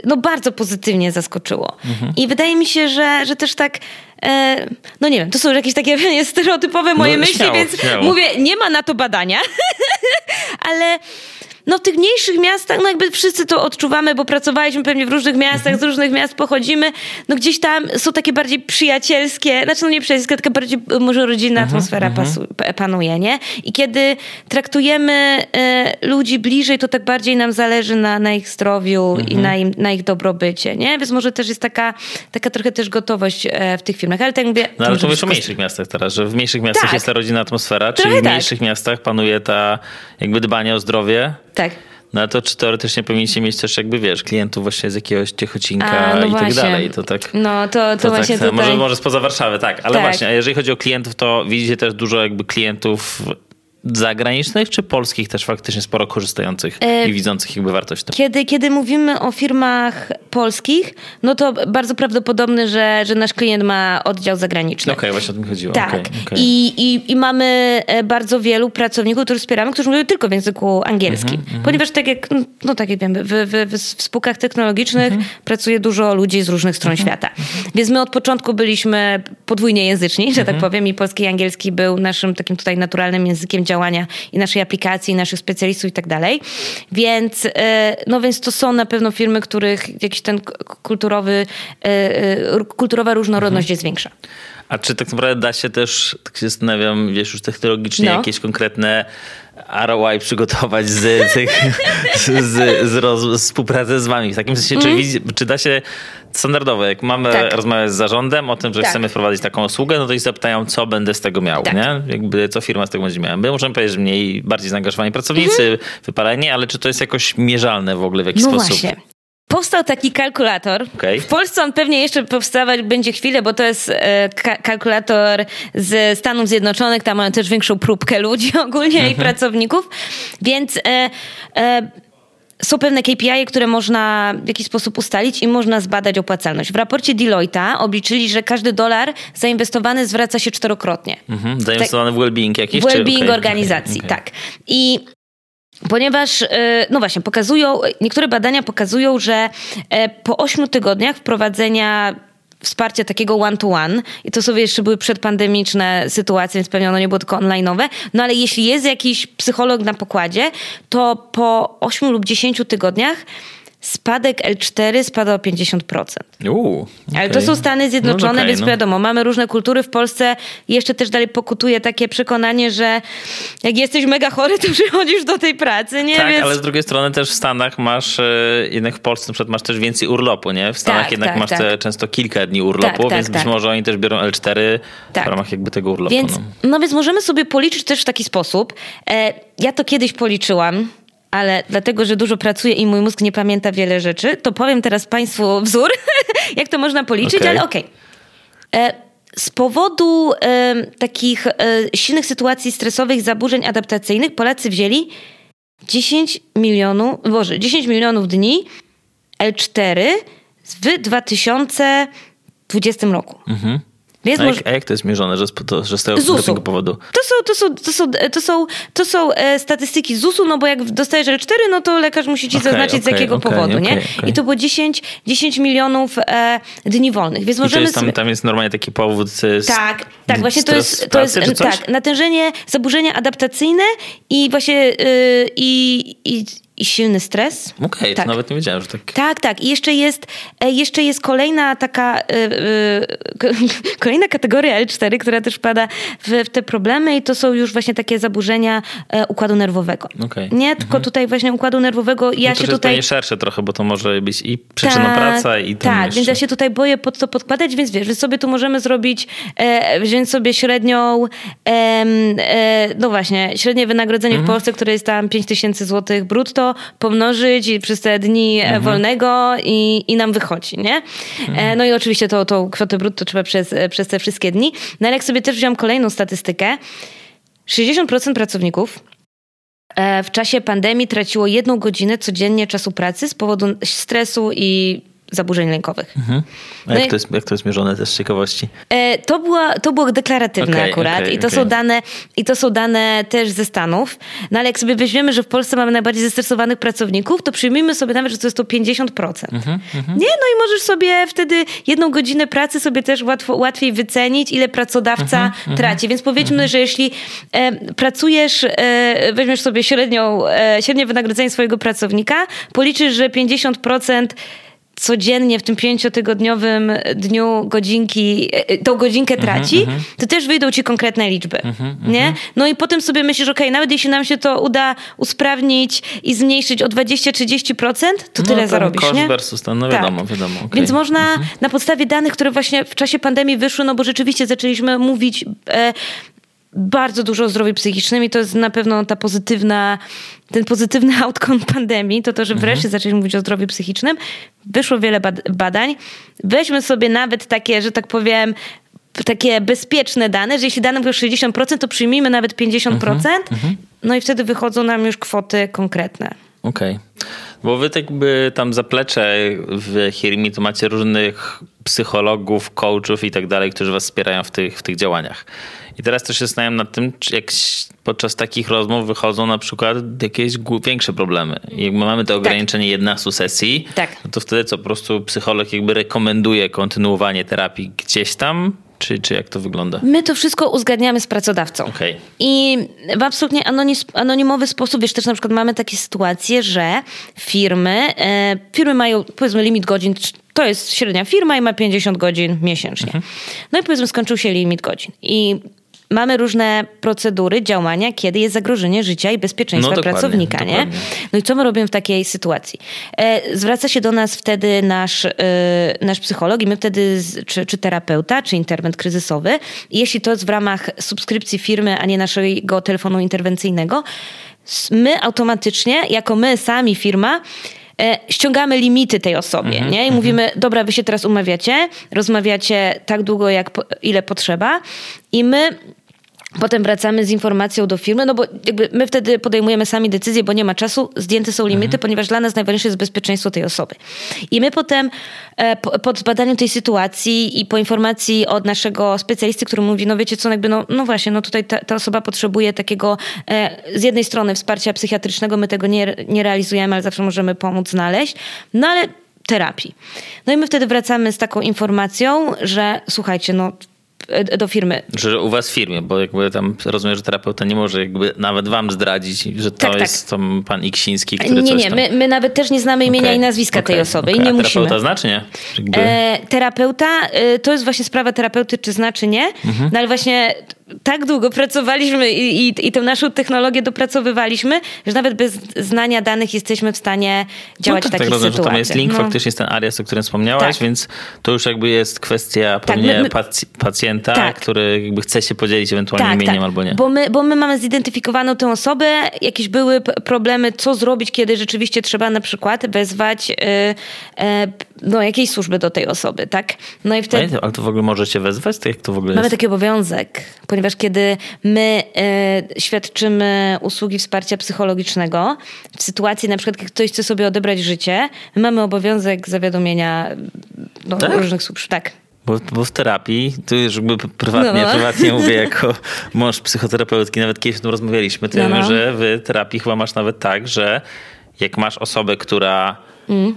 Speaker 2: no bardzo pozytywnie zaskoczyło. Mhm. I wydaje mi się, że, że też tak, yy, no nie wiem, to są jakieś takie *laughs* stereotypowe moje no, myśli, śmiało, więc śmiało. mówię, nie ma na to badania, *laughs* ale no w tych mniejszych miastach, no jakby wszyscy to odczuwamy, bo pracowaliśmy pewnie w różnych miastach, z różnych miast pochodzimy, no gdzieś tam są takie bardziej przyjacielskie, znaczy no nie przyjacielskie, taka bardziej może rodzinna mhm, atmosfera mhm. pasu, panuje, nie? I kiedy traktujemy e, ludzi bliżej, to tak bardziej nam zależy na, na ich zdrowiu i mhm. na, im, na ich dobrobycie, nie? Więc może też jest taka, taka trochę też gotowość e, w tych firmach, ale tak mówię...
Speaker 1: No ale to mówisz o mniejszych miastach teraz, że w mniejszych miastach tak. jest ta rodzinna atmosfera, czyli w tak. mniejszych tak. miastach panuje ta jakby dbanie o zdrowie,
Speaker 2: tak.
Speaker 1: No to czy teoretycznie powinniście mieć też jakby, wiesz, klientów właśnie z jakiegoś Ciechocinka A, no i tak właśnie. tak dalej. To tak,
Speaker 2: no to, to, to właśnie tak, tutaj...
Speaker 1: Może, może spoza Warszawy, tak. Ale tak. właśnie, a jeżeli chodzi o klientów, to widzicie też dużo jakby klientów zagranicznych czy polskich też faktycznie sporo korzystających e, i widzących jakby wartość?
Speaker 2: Kiedy, kiedy mówimy o firmach polskich, no to bardzo prawdopodobne, że, że nasz klient ma oddział zagraniczny.
Speaker 1: Okej, okay, właśnie o tym chodziło.
Speaker 2: Tak. Okay, okay. I, i, I mamy e, bardzo wielu pracowników, których wspieramy, którzy mówią tylko w języku angielskim. Mm -hmm, Ponieważ tak jak, no tak jak wiemy, w, w, w, w spółkach technologicznych mm -hmm. pracuje dużo ludzi z różnych stron mm -hmm. świata. Więc my od początku byliśmy podwójnie języczni, że tak mhm. powiem, i polski i angielski był naszym takim tutaj naturalnym językiem działania i naszej aplikacji, i naszych specjalistów i tak dalej. Więc, e, no więc to są na pewno firmy, których jakiś ten kulturowy, e, e, kulturowa różnorodność mhm. jest większa.
Speaker 1: A czy tak naprawdę da się też, tak się zastanawiam, wiesz, już technologicznie no. jakieś konkretne ROI przygotować z, tych, z, z, roz, z współpracy z wami. W takim sensie, mm. czy, czy da się standardowo, jak mamy tak. rozmawiać z zarządem o tym, że tak. chcemy wprowadzić taką usługę, no to i zapytają, co będę z tego miał, tak. nie? Jakby co firma z tego będzie miała. My możemy powiedzieć, że mniej, bardziej zaangażowani pracownicy, mm. wypalenie, ale czy to jest jakoś mierzalne w ogóle w jakiś no sposób? Właśnie.
Speaker 2: Powstał taki kalkulator. Okay. W Polsce on pewnie jeszcze powstawać będzie chwilę, bo to jest e, ka kalkulator z Stanów Zjednoczonych. Tam mają też większą próbkę ludzi *laughs* ogólnie i mhm. pracowników. Więc e, e, są pewne KPI, które można w jakiś sposób ustalić i można zbadać opłacalność. W raporcie Deloitte'a obliczyli, że każdy dolar zainwestowany zwraca się czterokrotnie.
Speaker 1: Mhm. Zainwestowany tak, w well-being jakiś?
Speaker 2: W well-being okay, organizacji, okay, tak. I Ponieważ, e, no właśnie, pokazują, niektóre badania pokazują, że e, po ośmiu tygodniach wprowadzenia wsparcia takiego one-to-one i to sobie jeszcze były przedpandemiczne sytuacje, więc pewnie ono nie było tylko online'owe, no ale jeśli jest jakiś psycholog na pokładzie, to po 8 lub 10 tygodniach spadek L4 spada o 50%.
Speaker 1: Uu,
Speaker 2: okay. Ale to są Stany Zjednoczone, no okay, więc no. wiadomo, mamy różne kultury. W Polsce jeszcze też dalej pokutuje takie przekonanie, że jak jesteś mega chory, to *laughs* przychodzisz do tej pracy, nie?
Speaker 1: Tak,
Speaker 2: więc...
Speaker 1: ale z drugiej strony też w Stanach masz, e, jednak w Polsce na masz też więcej urlopu, nie? W Stanach tak, jednak tak, masz tak. Często kilka dni urlopu, tak, tak, więc być tak. może oni też biorą L4 w ramach jakby tego urlopu.
Speaker 2: Więc, no. no więc możemy sobie policzyć też w taki sposób. E, ja to kiedyś policzyłam ale dlatego, że dużo pracuję i mój mózg nie pamięta wiele rzeczy, to powiem teraz Państwu wzór, *laughs* jak to można policzyć, okay. ale okej. Okay. E, z powodu e, takich e, silnych sytuacji stresowych, zaburzeń adaptacyjnych Polacy wzięli 10 milionów, boże, 10 milionów dni L4 w 2020 roku. Mhm.
Speaker 1: Więc a, jak, a jak to jest mierzone, że, to, że z tego, z tego powodu?
Speaker 2: To są, to, są, to, są, to, są, to są e, statystyki ZUS-u, no bo jak dostajesz L4, no to lekarz musi ci okay, zaznaczyć okay, z jakiego okay, powodu, nie? I to było 10, 10 milionów e, dni wolnych. Więc możemy
Speaker 1: jest tam, tam jest normalnie taki powód. Z,
Speaker 2: tak, tak, właśnie to jest, to jest tak, natężenie, zaburzenia adaptacyjne i właśnie yy, i, i i silny stres.
Speaker 1: Okej, okay, tak. nawet nie wiedziałem, że tak.
Speaker 2: Tak, tak. I jeszcze jest, e, jeszcze jest kolejna taka, yy, *laughs* kolejna kategoria L4, która też pada w, w, te problemy i to są już właśnie takie zaburzenia yy, układu nerwowego. Okay. Nie, tylko mhm. tutaj właśnie układu nerwowego ja
Speaker 1: no to
Speaker 2: się tutaj...
Speaker 1: To szersze trochę, bo to może być i przyczyną ta, praca i
Speaker 2: Tak,
Speaker 1: jeszcze...
Speaker 2: więc ja się tutaj boję pod to podkładać, więc wiesz, że sobie tu możemy zrobić, e, wziąć sobie średnią, e, no właśnie, średnie wynagrodzenie mhm. w Polsce, które jest tam 5 tysięcy złotych brutto, pomnożyć przez te dni mhm. wolnego i, i nam wychodzi, nie? Mhm. No i oczywiście to, tą kwotę brutto trzeba przez, przez te wszystkie dni. No ale jak sobie też wziąłem kolejną statystykę, 60% pracowników e, w czasie pandemii traciło jedną godzinę codziennie czasu pracy z powodu stresu i zaburzeń lękowych. Mhm.
Speaker 1: A jak, no to jest, jak to jest mierzone też z ciekawości?
Speaker 2: E, to, była, to było deklaratywne okay, akurat okay, i, to okay. są dane, i to są dane też ze Stanów. No ale jak sobie weźmiemy, że w Polsce mamy najbardziej zestresowanych pracowników, to przyjmijmy sobie nawet, że to jest to 50%. Mhm, mhm, Nie? No i możesz sobie wtedy jedną godzinę pracy sobie też łatwo, łatwiej wycenić, ile pracodawca mhm, mhm, traci. Więc powiedzmy, że jeśli e, pracujesz, e, weźmiesz sobie średnią, e, średnie wynagrodzenie swojego pracownika, policzysz, że 50% codziennie w tym pięciotygodniowym dniu godzinki, e, tą godzinkę mhm, traci, mm -hmm. to też wyjdą ci konkretne liczby. Mm -hmm, nie? No i potem sobie myślisz, ok, nawet jeśli nam się to uda usprawnić i zmniejszyć o 20-30%, to no, tyle zarobisz,
Speaker 1: koszt
Speaker 2: nie?
Speaker 1: versus ten, no wiadomo, tak. wiadomo. Okay.
Speaker 2: Więc można -hmm. na podstawie danych, które właśnie w czasie pandemii wyszły, no bo rzeczywiście zaczęliśmy mówić e, bardzo dużo o zdrowiu psychicznym i to jest na pewno ta pozytywna, ten pozytywny *laughs* outcome pandemii, to to, że wreszcie mhm. zaczęliśmy mówić o zdrowiu psychicznym. Wyszło wiele badań. Weźmy sobie nawet takie, że tak powiem, takie bezpieczne dane, że jeśli dane mówią 60%, to przyjmijmy nawet 50%, mhm. Mhm. no i wtedy wychodzą nam już kwoty konkretne.
Speaker 1: Okej. Okay. Bo wy tak jakby tam zaplecze w Hirmi to macie różnych psychologów, coachów i tak dalej, którzy was wspierają w tych, w tych działaniach. I teraz też się zastanawiam nad tym, czy jak podczas takich rozmów wychodzą na przykład jakieś większe problemy. Jak mamy to tak. ograniczenie tak. 11 sesji, tak. no to wtedy co po prostu psycholog jakby rekomenduje kontynuowanie terapii gdzieś tam, czy, czy jak to wygląda?
Speaker 2: My to wszystko uzgadniamy z pracodawcą. Okay. I w absolutnie anonimowy sposób, wiesz, też na przykład mamy takie sytuacje, że firmy, e, firmy mają powiedzmy limit godzin, to jest średnia firma i ma 50 godzin miesięcznie. Mhm. No i powiedzmy skończył się limit godzin. I mamy różne procedury, działania, kiedy jest zagrożenie życia i bezpieczeństwa no, pracownika, dokładnie. nie? No i co my robimy w takiej sytuacji? E, zwraca się do nas wtedy nasz, e, nasz psycholog i my wtedy, czy, czy terapeuta, czy interwent kryzysowy. Jeśli to jest w ramach subskrypcji firmy, a nie naszego telefonu interwencyjnego, my automatycznie, jako my sami firma, e, ściągamy limity tej osobie, mm -hmm, nie? I mm -hmm. mówimy, dobra, wy się teraz umawiacie, rozmawiacie tak długo, jak po, ile potrzeba i my Potem wracamy z informacją do firmy, no bo jakby my wtedy podejmujemy sami decyzję, bo nie ma czasu, zdjęte są limity, mhm. ponieważ dla nas najważniejsze jest bezpieczeństwo tej osoby. I my potem e, po, po zbadaniu tej sytuacji i po informacji od naszego specjalisty, który mówi, no wiecie co, jakby no, no właśnie, no tutaj ta, ta osoba potrzebuje takiego e, z jednej strony wsparcia psychiatrycznego, my tego nie, nie realizujemy, ale zawsze możemy pomóc znaleźć, no ale terapii. No i my wtedy wracamy z taką informacją, że słuchajcie, no do firmy.
Speaker 1: Że u was w firmie, bo jakby tam rozumiem, że terapeuta nie może jakby nawet wam zdradzić, że to tak, tak. jest tak. pan Iksiński, który
Speaker 2: Nie,
Speaker 1: nie,
Speaker 2: tam... my, my nawet też nie znamy imienia okay. i nazwiska okay. tej osoby okay. i nie musimy.
Speaker 1: terapeuta znaczy nie?
Speaker 2: Jakby... E, terapeuta, e, to jest właśnie sprawa terapeuty, czy znaczy nie, mhm. no ale właśnie tak długo pracowaliśmy i, i, i tę naszą technologię dopracowywaliśmy, że nawet bez znania danych jesteśmy w stanie działać no tak, w takich tak sytuacjach.
Speaker 1: Rozumiem, że tam jest link, no. faktycznie jest ten Arias, o którym wspomniałaś, tak. więc to już jakby jest kwestia tak, pewnie my, my, pacjenta, tak. który jakby chce się podzielić ewentualnie tak, imieniem tak. albo nie.
Speaker 2: Bo my, bo my mamy zidentyfikowaną tę osobę, jakieś były problemy, co zrobić, kiedy rzeczywiście trzeba na przykład wezwać yy, yy, no, jakiejś służby do tej osoby, tak?
Speaker 1: No i wtedy... Ale to w ogóle możecie wezwać? To jak to w ogóle
Speaker 2: Mamy
Speaker 1: jest?
Speaker 2: taki obowiązek, ponieważ kiedy my y, świadczymy usługi wsparcia psychologicznego, w sytuacji na przykład, kiedy ktoś chce sobie odebrać życie, my mamy obowiązek zawiadomienia no, tak? różnych służb. Tak.
Speaker 1: Bo, bo, w terapii, tu już jakby prywatnie, no, no. prywatnie mówię *laughs* jako mąż psychoterapeutki, nawet kiedyś o tym rozmawialiśmy, to no, wiemy, no. że w terapii chyba masz nawet tak, że jak masz osobę, która mm.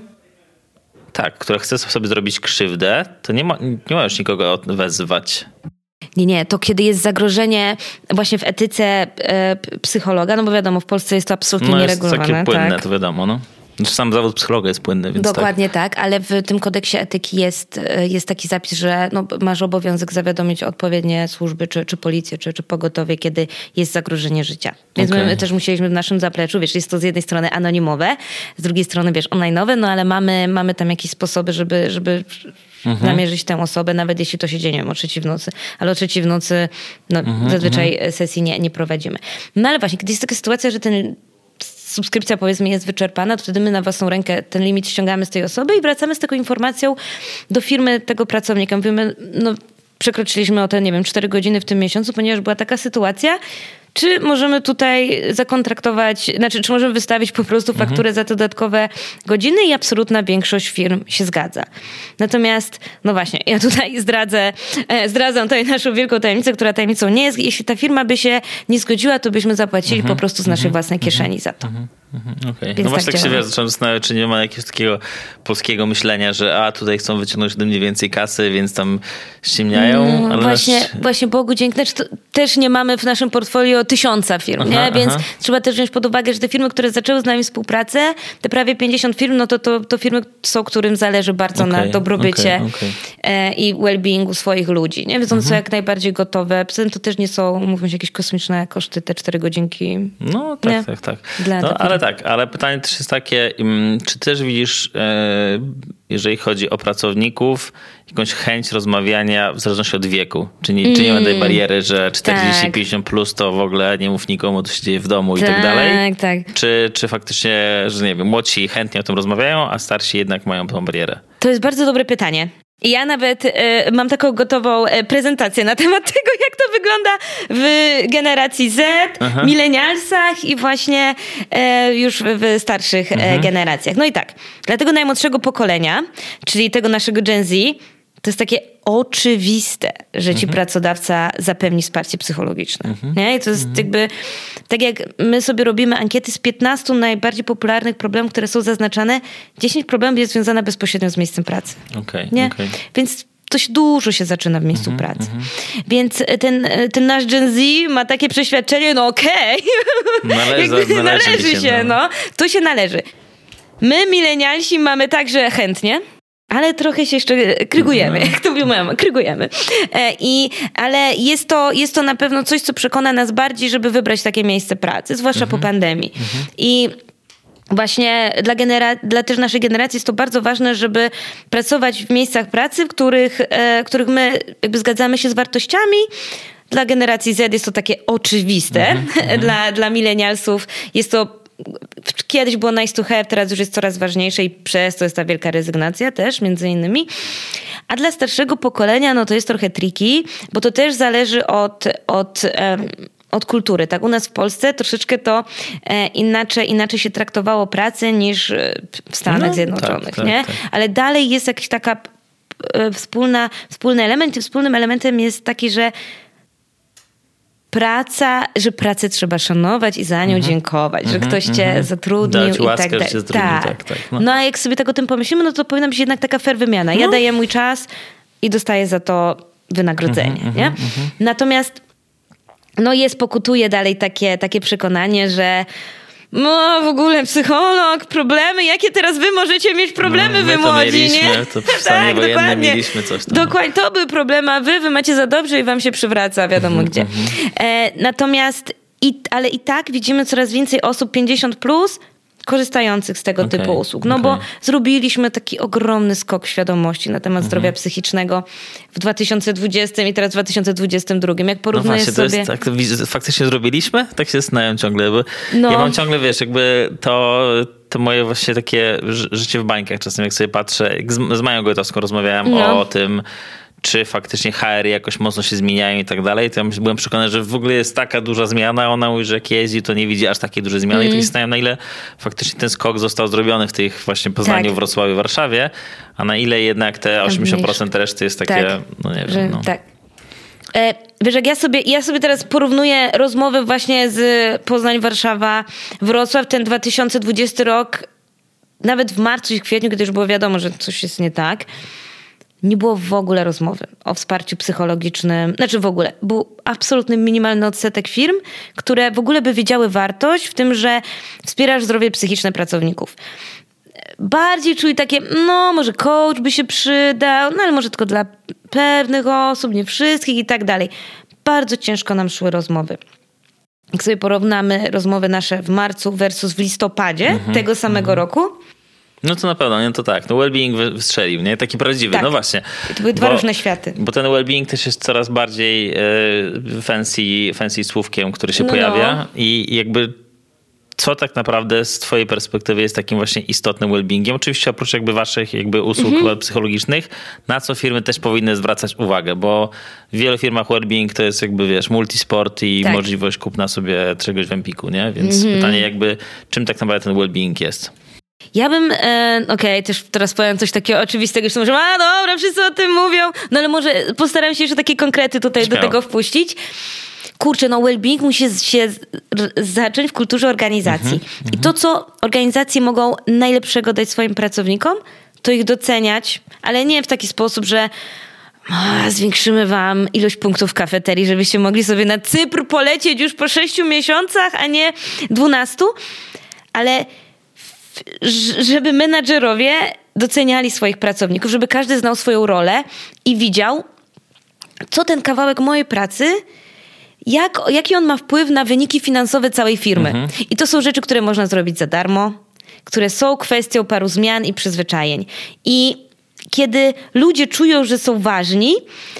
Speaker 1: tak, która chce sobie zrobić krzywdę, to nie, ma, nie możesz nikogo wezwać.
Speaker 2: Nie, nie, to kiedy jest zagrożenie właśnie w etyce e, psychologa, no bo wiadomo, w Polsce jest to absolutnie
Speaker 1: no
Speaker 2: nieregulowane.
Speaker 1: Jest takie płynne, tak? to wiadomo, no. Znaczy sam zawód psychologa jest płynny, więc
Speaker 2: Dokładnie tak. tak, ale w tym kodeksie etyki jest, e, jest taki zapis, że no, masz obowiązek zawiadomić odpowiednie służby, czy, czy policję, czy, czy pogotowie, kiedy jest zagrożenie życia. Więc okay. my też musieliśmy w naszym zapleczu, wiesz, jest to z jednej strony anonimowe, z drugiej strony, wiesz, online'owe, no ale mamy, mamy tam jakieś sposoby, żeby, żeby mhm. namierzyć tę osobę, nawet jeśli to się dzieje, nie wiem, o trzeciej w nocy. Ale o trzeciej w nocy no, mhm, zazwyczaj mhm. sesji nie, nie prowadzimy. No ale właśnie, kiedy jest taka sytuacja, że ten subskrypcja powiedzmy jest wyczerpana, to wtedy my na własną rękę ten limit ściągamy z tej osoby i wracamy z taką informacją do firmy tego pracownika. Mówimy, no przekroczyliśmy o te, nie wiem, 4 godziny w tym miesiącu, ponieważ była taka sytuacja, czy możemy tutaj zakontraktować, znaczy, czy możemy wystawić po prostu mhm. fakturę mhm. za te dodatkowe godziny i absolutna większość firm się zgadza. Natomiast, no właśnie, ja tutaj zdradzę, e, zdradzam tutaj naszą wielką tajemnicę, która tajemnicą nie jest. Jeśli ta firma by się nie zgodziła, to byśmy zapłacili mhm. po prostu z naszej mhm. własnej kieszeni za to.
Speaker 1: Mhm. Okay. No właśnie tak, tak się wiesz, zacząłem zastanawiać, czy nie ma jakiegoś takiego polskiego myślenia, że a tutaj chcą wyciągnąć ode mnie więcej kasy, więc tam ściemniają.
Speaker 2: No, właśnie, nasz... właśnie Bogu dzięki. Znaczy, też nie mamy w naszym portfolio tysiąca firm, aha, nie? więc aha. trzeba też wziąć pod uwagę, że te firmy, które zaczęły z nami współpracę, te prawie 50 firm, no to, to, to firmy są, którym zależy bardzo okay, na dobrobycie okay, okay. E, i well-beingu swoich ludzi. Nie? Więc one są mhm. jak najbardziej gotowe. Poza tym to też nie są, mówią się, jakieś kosmiczne koszty, te cztery godzinki.
Speaker 1: No tak, nie? tak, tak. Dla no, ale tak, ale pytanie też jest takie, mm, czy też widzisz, e, jeżeli chodzi o pracowników, jakąś chęć rozmawiania w zależności od wieku? Czy nie, mm. czy nie ma tej mm. bariery, że 40-50 tak. plus to w ogóle nie mów nikomu, to się dzieje w domu tak, i tak dalej?
Speaker 2: Tak.
Speaker 1: Czy, czy faktycznie, że nie wiem, młodsi chętnie o tym rozmawiają, a starsi jednak mają tą barierę?
Speaker 2: To jest bardzo dobre pytanie. Ja nawet y, mam taką gotową e, prezentację na *laughs* temat tego, jak to wygląda w generacji Z, Aha. milenialsach i właśnie y, już w starszych mhm. generacjach. No i tak, dla tego najmłodszego pokolenia, czyli tego naszego Gen Z, to jest takie oczywiste, że ci mhm. pracodawca zapewni wsparcie psychologiczne. Mhm. Nie? I to jest mhm. jakby, tak jak my sobie robimy ankiety z 15 najbardziej popularnych problemów, które są zaznaczane, 10 problemów jest związane bezpośrednio z miejscem pracy.
Speaker 1: Okay,
Speaker 2: nie?
Speaker 1: Okay.
Speaker 2: Więc to się dużo się zaczyna w miejscu -hmm, pracy. -hmm. Więc ten, ten nasz Gen Z ma takie przeświadczenie, no okej, okay. *laughs* należy, należy, należy, się, no. no. To się należy. My, milenialsi, mamy także chętnie, ale trochę się jeszcze krygujemy, jak to mówią, krygujemy. E, I, ale jest to, jest to na pewno coś, co przekona nas bardziej, żeby wybrać takie miejsce pracy, zwłaszcza mhm. po pandemii. Mhm. I właśnie dla, genera- dla też naszej generacji jest to bardzo ważne, żeby pracować w miejscach pracy, w których, e, których my jakby zgadzamy się z wartościami. Dla generacji Z jest to takie oczywiste, mm-hmm. *laughs* dla, dla milenialsów jest to kiedyś było nice to have, teraz już jest coraz ważniejsze i przez to jest ta wielka rezygnacja też, między innymi. A dla starszego pokolenia, no to jest trochę tricky, bo to też zależy od, od um, od kultury. Tak, u nas w Polsce troszeczkę to e, inaczej, inaczej się traktowało pracę niż e, w Stanach no, Zjednoczonych, tak, tak, nie? Tak. Ale dalej jest jakaś taka e, wspólna, wspólny element. Wspólnym elementem jest taki, że praca, że pracę trzeba szanować i za nią mhm. dziękować, że ktoś cię mhm. zatrudnił
Speaker 1: Dać
Speaker 2: i tak
Speaker 1: dalej. Tak. tak, tak no.
Speaker 2: no. a jak sobie tak o tym pomyślimy, no to powinna być jednak taka fair wymiana. Ja no. daję mój czas i dostaję za to wynagrodzenie, mhm, nie? Natomiast no jest, pokutuje dalej takie, takie przekonanie, że no w ogóle psycholog, problemy, jakie teraz wy możecie mieć problemy, no, wy młodzi, nie?
Speaker 1: To *laughs* tak, dokładnie. mieliśmy coś tam.
Speaker 2: Dokładnie, to były problemy, a wy, wy macie za dobrze i wam się przywraca, wiadomo -hmm, gdzie. -hmm. e, natomiast, i, ale i tak widzimy coraz więcej osób 50+, plus, korzystających z tego okay, typu usług. No okay. bo zrobiliśmy taki ogromny skok świadomości na temat zdrowia mhm. psychicznego w 2020 i teraz w 2022. Jak porównuję no właśnie, sobie...
Speaker 1: Tak, faktycznie zrobiliśmy? Tak się zastanawiam ciągle, bo no. ja mam ciągle, wiesz, jakby to to moje właśnie takie życie w bańkach czasem, jak sobie patrzę, z, z Mają Gojtowską rozmawiałem no. o tym, czy faktycznie HR jakoś mocno się zmieniają i tak dalej, to ja byłem przekonany, że w ogóle jest taka duża zmiana, ona mówi, że jak jeździ, to nie widzi aż takiej dużej zmiany mm. i to się zastanawiam, na ile faktycznie ten skok został zrobiony w tych właśnie Poznaniu, tak. Wrocławiu, Warszawie, a na ile jednak te 80% reszty jest takie, tak. no nie wiem. No.
Speaker 2: Tak. E, wiesz, jak ja sobie, ja sobie teraz porównuję rozmowy właśnie z Poznań, Warszawa, Wrocław, ten 2020 rok, nawet w marcu i kwietniu, kiedy już było wiadomo, że coś jest nie tak, nie było w ogóle rozmowy o wsparciu psychologicznym. Znaczy w ogóle, był absolutny minimalny odsetek firm, które w ogóle by wiedziały wartość w tym, że wspierasz zdrowie psychiczne pracowników. Bardziej czuli takie, no może coach by się przydał, no ale może tylko dla pewnych osób, nie wszystkich i tak dalej. Bardzo ciężko nam szły rozmowy. Jak sobie porównamy rozmowy nasze w marcu versus w listopadzie mhm, tego samego mhm. roku,
Speaker 1: no to na pewno, nie? to tak. No well-being wystrzelił, nie? Taki prawdziwy, tak. no właśnie.
Speaker 2: To były dwa bo, różne światy.
Speaker 1: Bo ten well-being też jest coraz bardziej e, fancy, fancy słówkiem, który się no, pojawia no. i jakby co tak naprawdę z twojej perspektywy jest takim właśnie istotnym well-beingiem? Oczywiście oprócz jakby waszych jakby usług mhm. psychologicznych, na co firmy też powinny zwracać uwagę, bo w wielu firmach well-being to jest jakby, wiesz, multisport i tak. możliwość kupna sobie czegoś w Empiku, nie? Więc mhm. pytanie jakby, czym tak naprawdę ten well-being jest?
Speaker 2: Ja bym, e, okej, okay, też teraz powiem coś takiego oczywistego, że może, a dobra, wszyscy o tym mówią, no ale może postaram się jeszcze takie konkrety tutaj Śmiało. do tego wpuścić. Kurczę, no well-being musi się zacząć w kulturze organizacji. Mm-hmm, I to, co organizacje mogą najlepszego dać swoim pracownikom, to ich doceniać, ale nie w taki sposób, że a, zwiększymy wam ilość punktów w kafeterii, żebyście mogli sobie na Cypr polecieć już po sześciu miesiącach, a nie dwunastu. Ale żeby menadżerowie doceniali swoich pracowników, żeby każdy znał swoją rolę i widział, co ten kawałek mojej pracy, jak, jaki on ma wpływ na wyniki finansowe całej firmy. Mhm. I to są rzeczy, które można zrobić za darmo, które są kwestią paru zmian i przyzwyczajeń. I kiedy ludzie czują, że są ważni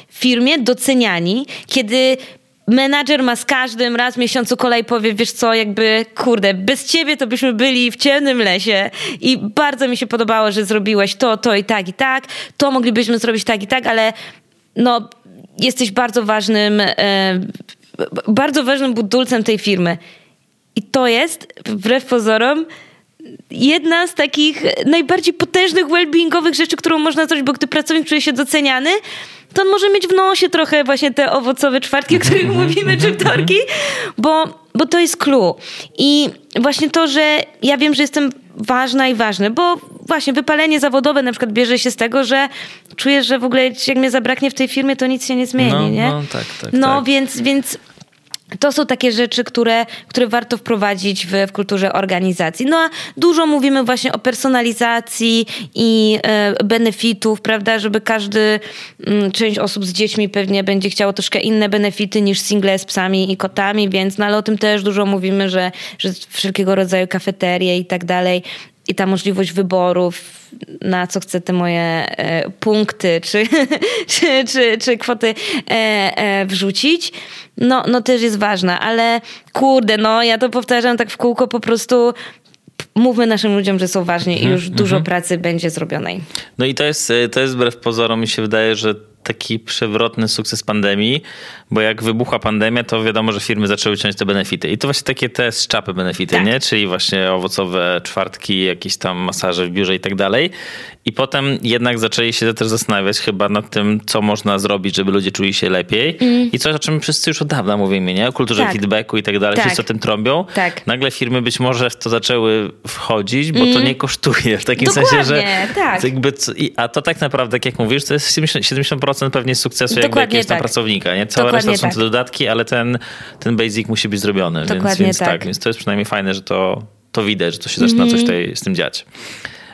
Speaker 2: w firmie, doceniani, kiedy menadżer ma z każdym raz w miesiącu kolej powie, wiesz co, jakby kurde, bez ciebie to byśmy byli w ciemnym lesie i bardzo mi się podobało, że zrobiłeś to, to i tak i tak, to moglibyśmy zrobić tak i tak, ale no jesteś bardzo ważnym, e, bardzo ważnym budulcem tej firmy. I to jest, wbrew pozorom, jedna z takich najbardziej potężnych well-beingowych rzeczy, którą można zrobić, bo gdy pracownik czuje się doceniany, to on może mieć w nosie trochę właśnie te owocowe czwartki, o których *laughs* mówimy, czy wtorki, bo, bo to jest clue. I właśnie to, że ja wiem, że jestem ważna i ważny, bo właśnie wypalenie zawodowe na przykład bierze się z tego, że czuję, że w ogóle jak mnie zabraknie w tej firmie, to nic się nie zmieni,
Speaker 1: no,
Speaker 2: nie?
Speaker 1: No, tak, tak,
Speaker 2: no
Speaker 1: tak.
Speaker 2: więc, więc to są takie rzeczy, które, które warto wprowadzić w, w kulturze organizacji. No a dużo mówimy właśnie o personalizacji i e, benefitów, prawda, żeby każdy, mm, część osób z dziećmi pewnie będzie chciało troszkę inne benefity niż single z psami i kotami, więc no ale o tym też dużo mówimy, że, że wszelkiego rodzaju kafeterie i tak dalej i ta możliwość wyborów, na co chcę te moje e, punkty czy, *laughs* czy, czy, czy kwoty e, e, wrzucić, no, no też jest ważna, ale kurde, no ja to powtarzam tak w kółko po prostu mówmy naszym ludziom, że są ważni i mhm, już dużo mhm. pracy będzie zrobionej.
Speaker 1: No i to jest, to jest wbrew pozorom, mi się wydaje, że taki przewrotny sukces pandemii, bo jak wybuchła pandemia, to wiadomo, że firmy zaczęły ciąć te benefity. I to właśnie takie te z czapy benefity, tak. nie? Czyli właśnie owocowe czwartki, jakieś tam masaże w biurze i tak dalej. I potem jednak zaczęli się też zastanawiać chyba nad tym, co można zrobić, żeby ludzie czuli się lepiej. Mm. I coś, o czym wszyscy już od dawna mówimy, nie? O kulturze tak. feedbacku i tak dalej. Tak. Wszyscy o tym trąbią. Tak. Nagle firmy być może w to zaczęły wchodzić, bo mm. to nie kosztuje. W takim
Speaker 2: Dokładnie,
Speaker 1: sensie, że...
Speaker 2: tak.
Speaker 1: Jakby, a to tak naprawdę, jak mówisz, to jest 70% pewnie sukcesu jakby jak jest tak. na pracownika, nie? Cała Dokładnie reszta są tak. te dodatki, ale ten, ten basic musi być zrobiony. Dokładnie więc, więc tak. tak. Więc to jest przynajmniej fajne, że to, to widać, że to się zaczyna mm. coś tutaj z tym dziać.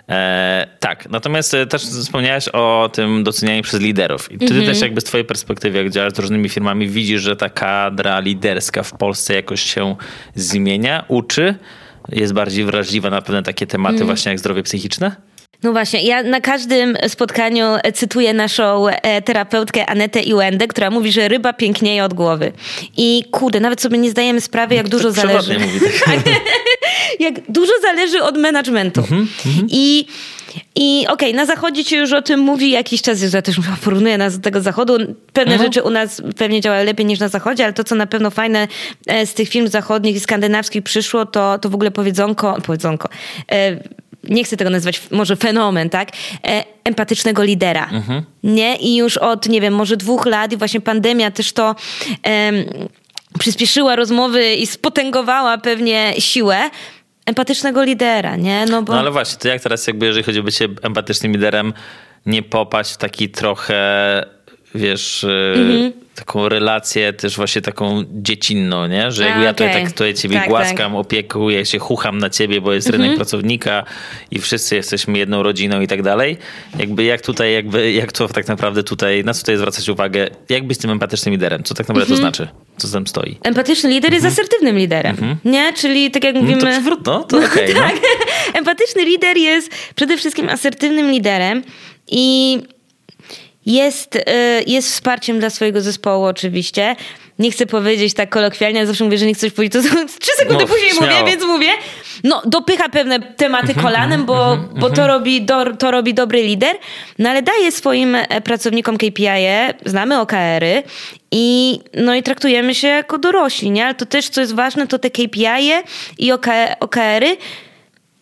Speaker 1: E, tak, natomiast e, też wspomniałeś o tym docenianiu przez liderów. I ty mm -hmm. też jakby z twojej perspektywy, jak działasz z różnymi firmami, widzisz, że ta kadra liderska w Polsce jakoś się zmienia, uczy, jest bardziej wrażliwa na pewne takie tematy mm. właśnie jak zdrowie psychiczne?
Speaker 2: No właśnie, ja na każdym spotkaniu cytuję naszą e, terapeutkę Anetę Iwendę, która mówi, że ryba pięknieje od głowy. I kurde, nawet sobie nie zdajemy sprawy, jak dużo zależy.
Speaker 1: Mówi *laughs* tak.
Speaker 2: jak dużo zależy od managementu. Mhm, mhm. I i okej, okay, na zachodzie się już o tym mówi jakiś czas, ja też *laughs* porównuję nas do tego zachodu. Pewne mhm. rzeczy u nas pewnie działają lepiej niż na zachodzie, ale to, co na pewno fajne e, z tych filmów zachodnich i skandynawskich przyszło, to, to w ogóle powiedzonko, powiedzonko, e, nie chcę tego nazywać może fenomen, tak? E, empatycznego lidera. Mhm. Nie? I już od, nie wiem, może dwóch lat i właśnie pandemia też to przyspieszyła rozmowy i spotęgowała pewnie siłę empatycznego lidera, nie?
Speaker 1: No, bo... no ale właśnie, to jak teraz jakby, jeżeli chodzi o bycie empatycznym liderem, nie popaść w taki trochę, wiesz... Mhm taką relację też właśnie taką dziecinną, nie? Że jakby A, ja tutaj tak tutaj ciebie tak, głaskam, tak. opiekuję się, chucham na ciebie, bo jest rynek mhm. pracownika i wszyscy jesteśmy jedną rodziną i tak dalej. Jakby jak tutaj, jakby, jak to tak naprawdę tutaj, na co tutaj zwracać uwagę, jak być tym empatycznym liderem? Co tak naprawdę mhm. to znaczy? Co tam stoi?
Speaker 2: Empatyczny lider jest mhm. asertywnym liderem, mhm. nie? Czyli tak jak mówimy... No
Speaker 1: to przywrót, no, to *laughs* okej. Okay, no. tak.
Speaker 2: no. Empatyczny lider jest przede wszystkim asertywnym liderem i jest, y, jest wsparciem dla swojego zespołu oczywiście. Nie chcę powiedzieć tak kolokwialnie, ale zawsze mówię, że nie chcę coś powiedzieć, to *laughs* trzy sekundy no, później śmiało. mówię, więc mówię. No, dopycha pewne tematy mhm, kolanem, bo, mhm, bo to, mhm. robi, do, to robi dobry lider, no ale daje swoim e, pracownikom KPI-e, znamy OKR-y i, no i traktujemy się jako dorośli, nie? Ale to też, co jest ważne, to te KPI-e i OKR-y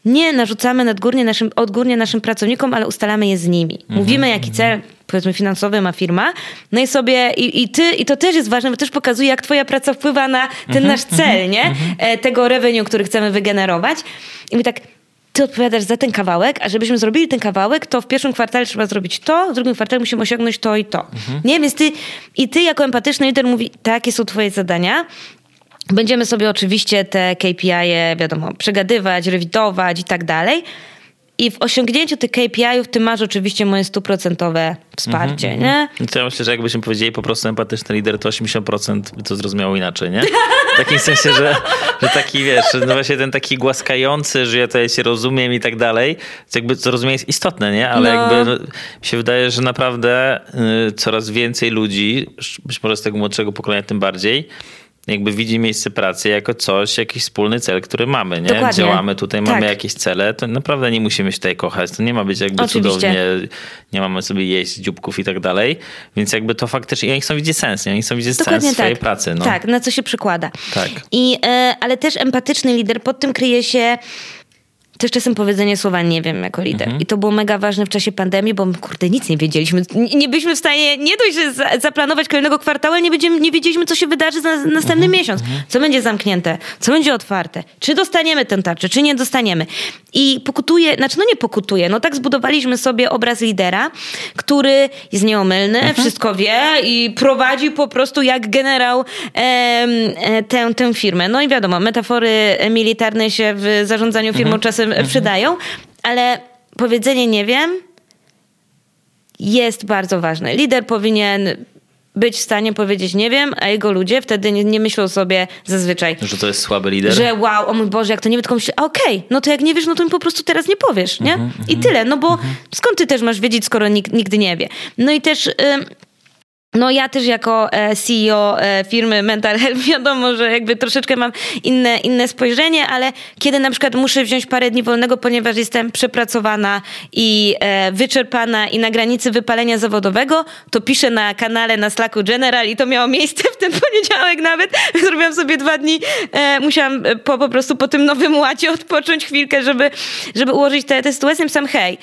Speaker 2: nie narzucamy nadgórnie naszym, odgórnie naszym pracownikom, ale ustalamy je z nimi. Mówimy, jaki cel powiedzmy finansowy ma firma, no i sobie, i, i ty, i to też jest ważne, bo też pokazuje, jak twoja praca wpływa na ten mhm, nasz cel, mhm, nie? Mhm. E, tego revenue, który chcemy wygenerować. I my tak, ty odpowiadasz za ten kawałek, a żebyśmy zrobili ten kawałek, to w pierwszym kwartale trzeba zrobić to, w drugim kwartale musimy osiągnąć to i to. Mhm. Nie? Więc ty, i ty jako empatyczny lider mówi, takie są twoje zadania, Będziemy sobie oczywiście te KPI, -e, wiadomo, przegadywać, rewidować i tak dalej. I w osiągnięciu tych KPI-ów ty masz oczywiście moje stuprocentowe wsparcie, mm -hmm. nie?
Speaker 1: No to ja myślę, że jakbyśmy powiedzieli po prostu empatyczny lider, to 80% by to zrozumiało inaczej, nie? W takim sensie, że, że taki, wiesz, no właśnie ten taki głaskający, że ja to ja się rozumiem i tak dalej, to jakby zrozumienie jest istotne, nie? Ale no. jakby no, mi się wydaje, że naprawdę y, coraz więcej ludzi, być może z tego młodszego pokolenia tym bardziej, jakby widzi miejsce pracy jako coś, jakiś wspólny cel, który mamy, nie? Dokładnie. Działamy tutaj, mamy tak. jakieś cele, to naprawdę nie musimy się tutaj kochać, to nie ma być jakby Oczywiście. cudownie, nie mamy sobie jeść dzióbków i tak dalej, więc jakby to faktycznie, oni chcą widzieć sens, nie? Oni chcą widzieć Dokładnie sens tak. swojej pracy. No.
Speaker 2: Tak, na co się przykłada. Tak. I, e, ale też empatyczny lider, pod tym kryje się też czasem powiedzenie słowa nie wiem jako lider. Mhm. I to było mega ważne w czasie pandemii, bo kurde, nic nie wiedzieliśmy. Nie byliśmy w stanie nie dość, że zaplanować kolejnego kwartału, ale nie, będziemy, nie wiedzieliśmy, co się wydarzy za następny mhm. miesiąc. Mhm. Co będzie zamknięte, co będzie otwarte. Czy dostaniemy tę tarczę, czy nie dostaniemy. I pokutuje, znaczy no nie pokutuje, no tak zbudowaliśmy sobie obraz lidera, który jest nieomylny, mhm. wszystko wie i prowadzi po prostu jak generał e, tę, tę firmę. No i wiadomo, metafory militarne się w zarządzaniu firmą mhm. Czasem mhm. przydają, ale powiedzenie nie wiem jest bardzo ważne. Lider powinien być w stanie powiedzieć nie wiem, a jego ludzie wtedy nie, nie, myślą sobie zazwyczaj.
Speaker 1: Że to jest słaby lider?
Speaker 2: Że wow, o mój Boże, jak to nie wiem, tylko myślę, okej, okay, no to jak nie wiesz, no to mi po prostu teraz nie powiesz, nie? Mm -hmm, I tyle, no bo mm -hmm. skąd ty też masz wiedzieć, skoro nikt, nigdy nie wie? No i też... No ja też jako e, CEO e, firmy Mental Health *laughs* wiadomo, że jakby troszeczkę mam inne, inne spojrzenie, ale kiedy na przykład muszę wziąć parę dni wolnego, ponieważ jestem przepracowana i e, wyczerpana i na granicy wypalenia zawodowego, to piszę na kanale na Slacku General i to miało miejsce w ten *laughs* poniedziałek nawet. *laughs* Zrobiłam sobie dwa dni, musiałam po, po prostu po tym nowym łacie odpocząć chwilkę, żeby, żeby ułożyć tę sytuację. Sam hej,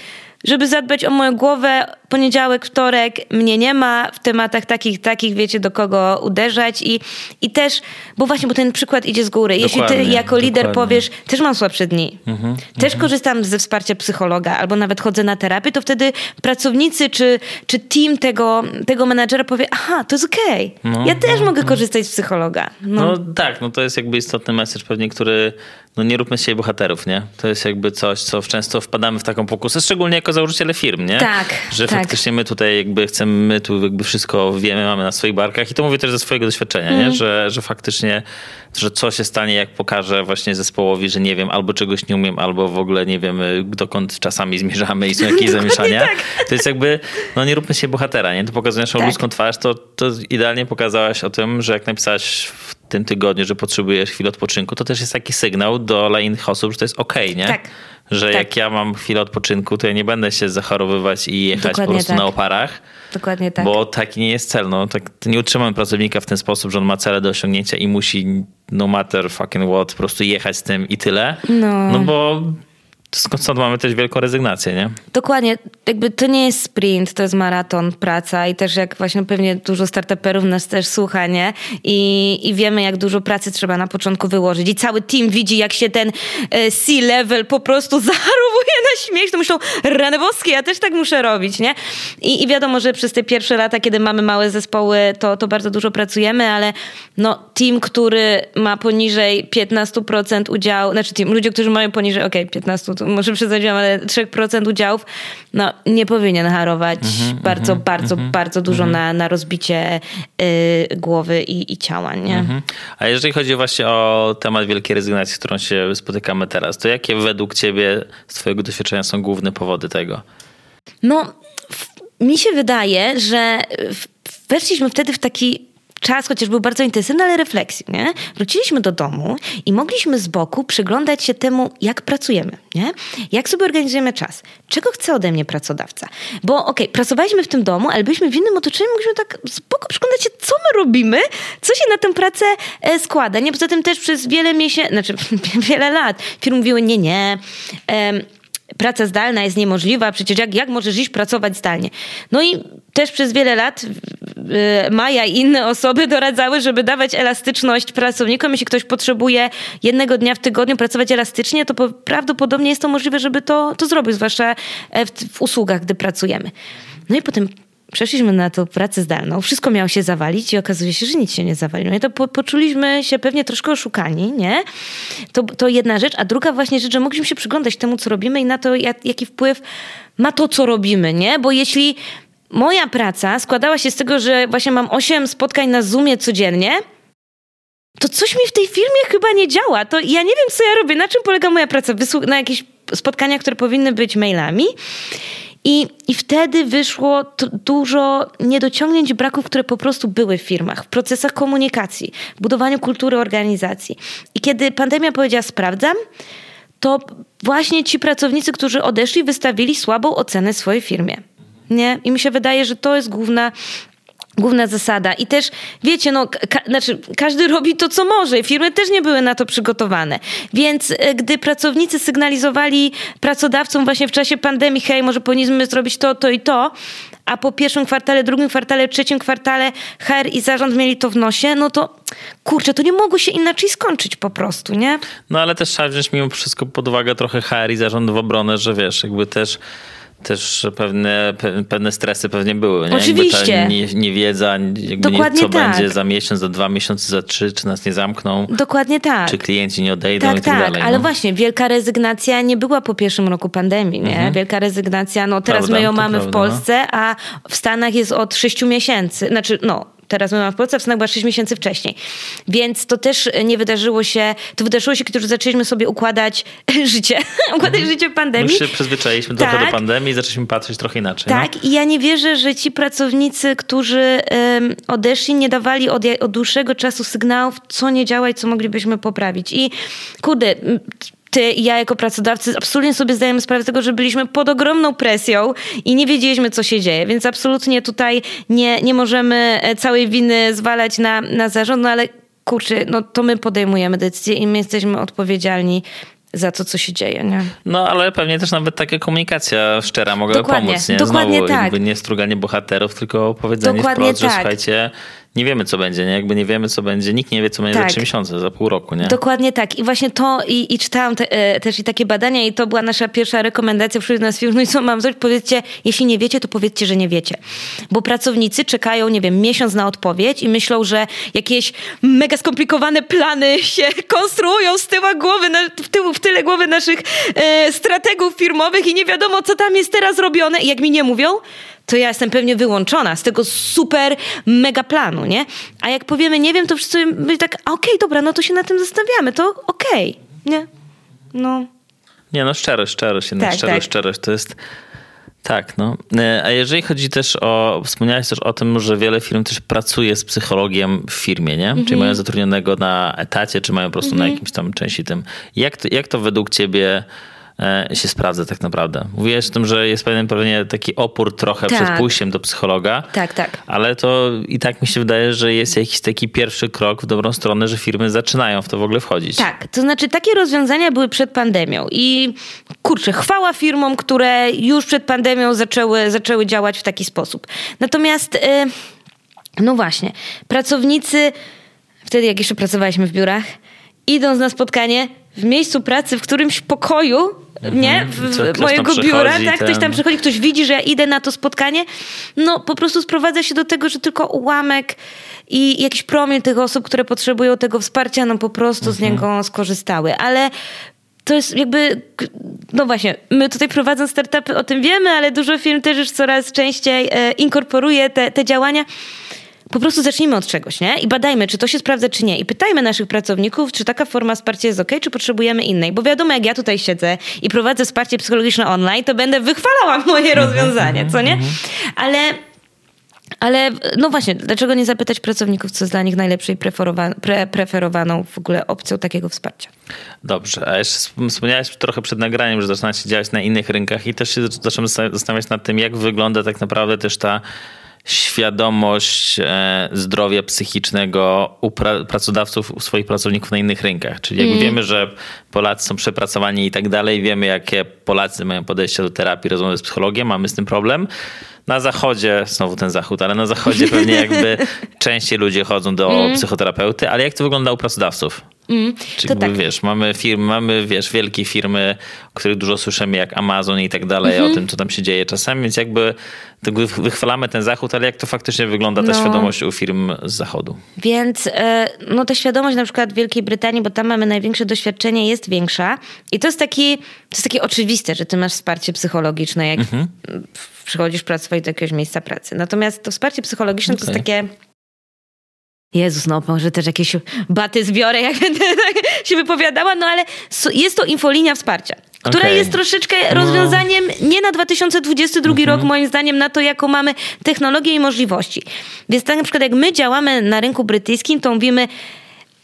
Speaker 2: żeby zadbać o moją głowę, poniedziałek, wtorek mnie nie ma w tematach takich, takich wiecie, do kogo uderzać i, i też, bo właśnie, bo ten przykład idzie z góry. Jeśli ty jako lider dokładnie. powiesz, też mam słabsze dni, mhm, też mhm. korzystam ze wsparcia psychologa albo nawet chodzę na terapię, to wtedy pracownicy czy, czy team tego, tego menadżera powie, aha, to jest okej, okay. no, ja też no, mogę no. korzystać z psychologa.
Speaker 1: No. no tak, no to jest jakby istotny message pewnie, który no nie róbmy z siebie bohaterów, nie? To jest jakby coś, co często wpadamy w taką pokusę, szczególnie jako założyciele firm, nie?
Speaker 2: Tak,
Speaker 1: Że
Speaker 2: tak.
Speaker 1: faktycznie my tutaj jakby chcemy, my tu jakby wszystko wiemy, mamy na swoich barkach i to mówię też ze swojego doświadczenia, mm. nie? Mhm. Że, że faktycznie, że co się stanie, jak pokażę właśnie zespołowi, że nie wiem, albo czegoś nie umiem, albo w ogóle nie wiemy, dokąd czasami zmierzamy i są jakieś *laughs* zamieszania. Tak. To jest jakby, no nie róbmy się bohatera, nie? To pokazuje naszą tak. ludzką twarz, to, to idealnie pokazałaś o tym, że jak napisałaś w tym tygodniu, że potrzebujesz chwilę odpoczynku, to też jest taki sygnał do innych osób, że to jest okej, okay, nie?
Speaker 2: Tak.
Speaker 1: Że tak. jak ja mam chwilę odpoczynku, to ja nie będę się zachorowywać i jechać Dokładnie po prostu tak. na oparach.
Speaker 2: Dokładnie tak.
Speaker 1: Bo taki nie jest cel. No, tak, nie utrzymamy pracownika w ten sposób, że on ma cele do osiągnięcia i musi no matter fucking what, po prostu jechać z tym i tyle. No, no bo stąd mamy też wielką rezygnację, nie?
Speaker 2: Dokładnie. Jakby to nie jest sprint, to jest maraton, praca i też jak właśnie pewnie dużo startuperów nas też słucha, nie? I, i wiemy, jak dużo pracy trzeba na początku wyłożyć i cały team widzi, jak się ten e, C-level po prostu *laughs* zarówuje na śmiech, to myślą, rany boskie, ja też tak muszę robić, nie? I, I wiadomo, że przez te pierwsze lata, kiedy mamy małe zespoły, to, to bardzo dużo pracujemy, ale no team, który ma poniżej 15% udziału, znaczy team, ludzie, którzy mają poniżej, okej, okay, 15, może przesadziłam, ale 3% udziałów, no nie powinien harować mm-hmm, bardzo, mm-hmm, bardzo, mm-hmm, bardzo dużo na, na rozbicie y, głowy i, i ciała, nie? Mhm.
Speaker 1: A jeżeli chodzi właśnie o temat wielkiej rezygnacji, z którą się spotykamy teraz, to jakie według ciebie z twojego doświadczenia są główne powody tego?
Speaker 2: No, mi się wydaje, że weszliśmy wtedy w taki czas, chociaż był bardzo intensywny, ale refleksji, nie? Wróciliśmy do domu i mogliśmy z boku przyglądać się temu, jak pracujemy, nie? Jak sobie organizujemy czas? Czego chce ode mnie pracodawca? Bo okej, okay, pracowaliśmy w tym domu, ale byliśmy w innym otoczeniu, mogliśmy tak z boku przyglądać się, co my robimy, co się na tę pracę e, składa, nie? Poza tym też przez wiele miesięcy, znaczy *laughs* wiele lat firmy mówiły, nie, nie, praca zdalna jest niemożliwa, przecież jak, jak możesz iść pracować zdalnie? No i też przez wiele lat Maja i inne osoby doradzały, żeby dawać elastyczność pracownikom. Jeśli ktoś potrzebuje jednego dnia w tygodniu pracować elastycznie, to prawdopodobnie jest to możliwe, żeby to, to zrobić, zwłaszcza w, w usługach, gdy pracujemy. No i potem przeszliśmy na tą pracę zdalną, wszystko miało się zawalić i okazuje się, że nic się nie zawaliło. No i to po, poczuliśmy się pewnie troszkę oszukani, nie? To, to jedna rzecz, a druga właśnie rzecz, że mogliśmy się przyglądać temu, co robimy i na to, jak, jaki wpływ ma to, co robimy, nie? Bo jeśli moja praca składała się z tego, że właśnie mam 8 spotkań na Zoomie codziennie, to coś mi w tej firmie chyba nie działa. To ja nie wiem, co ja robię, na czym polega moja praca. Wysłu- na jakieś spotkania, które powinny być mailami. I, I wtedy wyszło dużo niedociągnięć, braków, które po prostu były w firmach, w procesach komunikacji, w budowaniu kultury organizacji. I kiedy pandemia powiedziała sprawdzam, to właśnie ci pracownicy, którzy odeszli, wystawili słabą ocenę swojej firmie. Nie? I mi się wydaje, że to jest główna Główna zasada. I też, wiecie, no, ka znaczy, każdy robi to, co może. Firmy też nie były na to przygotowane. Więc e, gdy pracownicy sygnalizowali pracodawcom właśnie w czasie pandemii, hej, może powinniśmy zrobić to, to i to, a po pierwszym kwartale, drugim kwartale, trzecim kwartale HR i zarząd mieli to w nosie, no to kurczę, to nie mogło się inaczej skończyć po prostu, nie?
Speaker 1: No ale też trzeba wziąć mimo wszystko pod uwagę trochę HR i zarząd w obronę, że wiesz, jakby też też pewne, pewne stresy pewnie były. Nie?
Speaker 2: Oczywiście.
Speaker 1: Nie, niewiedza, Dokładnie nie, co tak. będzie za miesiąc, za dwa miesiące, za trzy, czy nas nie zamkną.
Speaker 2: Dokładnie tak.
Speaker 1: Czy klienci nie odejdą tak, i tak,
Speaker 2: tak
Speaker 1: dalej.
Speaker 2: Ale no. właśnie, wielka rezygnacja nie była po pierwszym roku pandemii. Nie? Mhm. Wielka rezygnacja, no teraz prawda, my ją mamy prawda, w Polsce, no. a w Stanach jest od sześciu miesięcy. Znaczy, no teraz my mamy w Polsce, w Stanach była 6 miesięcy wcześniej. Więc to też nie wydarzyło się, to wydarzyło się, kiedy już zaczęliśmy sobie układać *laughs* życie, *laughs* układać mhm. życie w pandemii.
Speaker 1: My się przyzwyczailiśmy tak. trochę do pandemii i zaczęliśmy patrzeć trochę inaczej.
Speaker 2: No. Tak no? i ja nie wierzę, że ci pracownicy, którzy um, odeszli, nie dawali od, od dłuższego czasu sygnałów, co nie działa i co moglibyśmy poprawić. I kurde, ty i ja jako pracodawcy absolutnie sobie zdajemy sprawę z tego, że byliśmy pod ogromną presją i nie wiedzieliśmy, co się dzieje, więc absolutnie tutaj nie, nie możemy e, całej winy zwalać na, na zarząd, no ale kurczę, no to my podejmujemy decyzje i my jesteśmy odpowiedzialni za to, co się dzieje. Nie?
Speaker 1: No, ale pewnie też nawet taka komunikacja szczera
Speaker 2: dokładnie,
Speaker 1: pomóc. Nie?
Speaker 2: Dokładnie
Speaker 1: Znowu,
Speaker 2: tak.
Speaker 1: nie struganie bohaterów, tylko powiedzenie dokładnie wprost, tak. że słuchajcie, nie wiemy, co będzie, nie? Jakby nie wiemy, co będzie. Nikt nie wie, co będzie tak. za trzy miesiące, za pół roku, nie?
Speaker 2: Dokładnie tak. I właśnie to, i, i czytałam te, e, też i takie badania i to była nasza pierwsza rekomendacja wśród nas firm. No i co mam zrobić? Powiedzcie, jeśli nie wiecie, to powiedzcie, że nie wiecie. Bo pracownicy czekają, nie wiem, miesiąc na odpowiedź i myślą, że jakieś mega skomplikowane plany się *laughs* konstruują z tyłu głowy, na, w, tyłu, w tyle głowy naszych e, strategów firmowych i nie wiadomo, co tam jest teraz robione. I jak mi nie mówią, to ja jestem pewnie wyłączona z tego super mega planu, nie? A jak powiemy, nie wiem, to wszyscy byli tak, okej, okay, dobra, no to się na tym zastanawiamy, to okej, okay, nie? No.
Speaker 1: Nie, no szczerość, szczerość, tak, szczerość, tak. szczerość to jest... Tak, no. E, a jeżeli chodzi też o, wspomniałeś też o tym, że wiele firm też pracuje z psychologiem w firmie, nie? Czyli mhm. mają zatrudnionego na etacie, czy mają po prostu na mhm. jakimś tam części tym. Jak to, jak to według ciebie się sprawdza tak naprawdę. Mówiłeś o tym, że jest pewien pewnie taki opór trochę tak. przed pójściem do psychologa.
Speaker 2: Tak, tak.
Speaker 1: Ale to i tak mi się wydaje, że jest jakiś taki pierwszy krok w dobrą stronę, że firmy zaczynają w to w ogóle wchodzić.
Speaker 2: Tak, to znaczy takie rozwiązania były przed pandemią i kurczę, chwała firmom, które już przed pandemią zaczęły, zaczęły działać w taki sposób. Natomiast, yy, no właśnie, pracownicy, wtedy jak jeszcze pracowaliśmy w biurach, idąc na spotkanie, w miejscu pracy, w którymś pokoju. Nie? W, mojego biura, tak? Ten... Ktoś tam przychodzi, ktoś widzi, że ja idę na to spotkanie. No po prostu sprowadza się do tego, że tylko ułamek i jakiś promień tych osób, które potrzebują tego wsparcia, no po prostu mhm. z niego skorzystały. Ale to jest jakby, no właśnie, my tutaj prowadząc startupy o tym wiemy, ale dużo firm też już coraz częściej e, inkorporuje te, te działania po prostu zacznijmy od czegoś, nie? I badajmy, czy to się sprawdza, czy nie. I pytajmy naszych pracowników, czy taka forma wsparcia jest ok, czy potrzebujemy innej. Bo wiadomo, jak ja tutaj siedzę i prowadzę wsparcie psychologiczne online, to będę wychwalała *laughs* moje mhm, rozwiązanie, co nie? Mhm. Ale ale no właśnie, dlaczego nie zapytać pracowników, co jest dla nich najlepszej preferowaną, pre, preferowaną w ogóle opcją takiego wsparcia?
Speaker 1: Dobrze, a jeszcze wspomniałeś trochę przed nagraniem, że zaczynacie działać na innych rynkach i też się zaczynamy zastanawiać nad tym, jak wygląda tak naprawdę też ta świadomość e, zdrowia psychicznego u pracodawców, u swoich pracowników na innych rynkach. Czyli jakby mm. wiemy, że Polacy są przepracowani i tak dalej, wiemy jakie Polacy mają podejście do terapii, rozmowy z psychologiem, mamy z tym problem. Na zachodzie, znowu ten zachód, ale na zachodzie *laughs* pewnie jakby częściej ludzie chodzą do mm. psychoterapeuty, ale jak to wygląda u pracodawców? Mm, Czyli tak. wiesz, mamy firmy, mamy wiesz, wielkie firmy, o których dużo słyszymy, jak Amazon i tak dalej, mm -hmm. o tym, co tam się dzieje czasami, więc jakby wychwalamy ten zachód, ale jak to faktycznie wygląda, ta no. świadomość u firm z zachodu?
Speaker 2: Więc e, no ta świadomość na przykład w Wielkiej Brytanii, bo tam mamy największe doświadczenie, jest większa i to jest, taki, to jest takie oczywiste, że ty masz wsparcie psychologiczne, jak mm -hmm. przychodzisz pracować do jakiegoś miejsca pracy. Natomiast to wsparcie psychologiczne okay. to jest takie Jezus, no może też jakieś baty zbiorę, jak będę *laughs* tak się wypowiadała, no ale jest to infolinia wsparcia, która okay. jest troszeczkę no. rozwiązaniem nie na 2022 mhm. rok, moim zdaniem, na to, jaką mamy technologię i możliwości. Więc tak na przykład jak my działamy na rynku brytyjskim, to mówimy,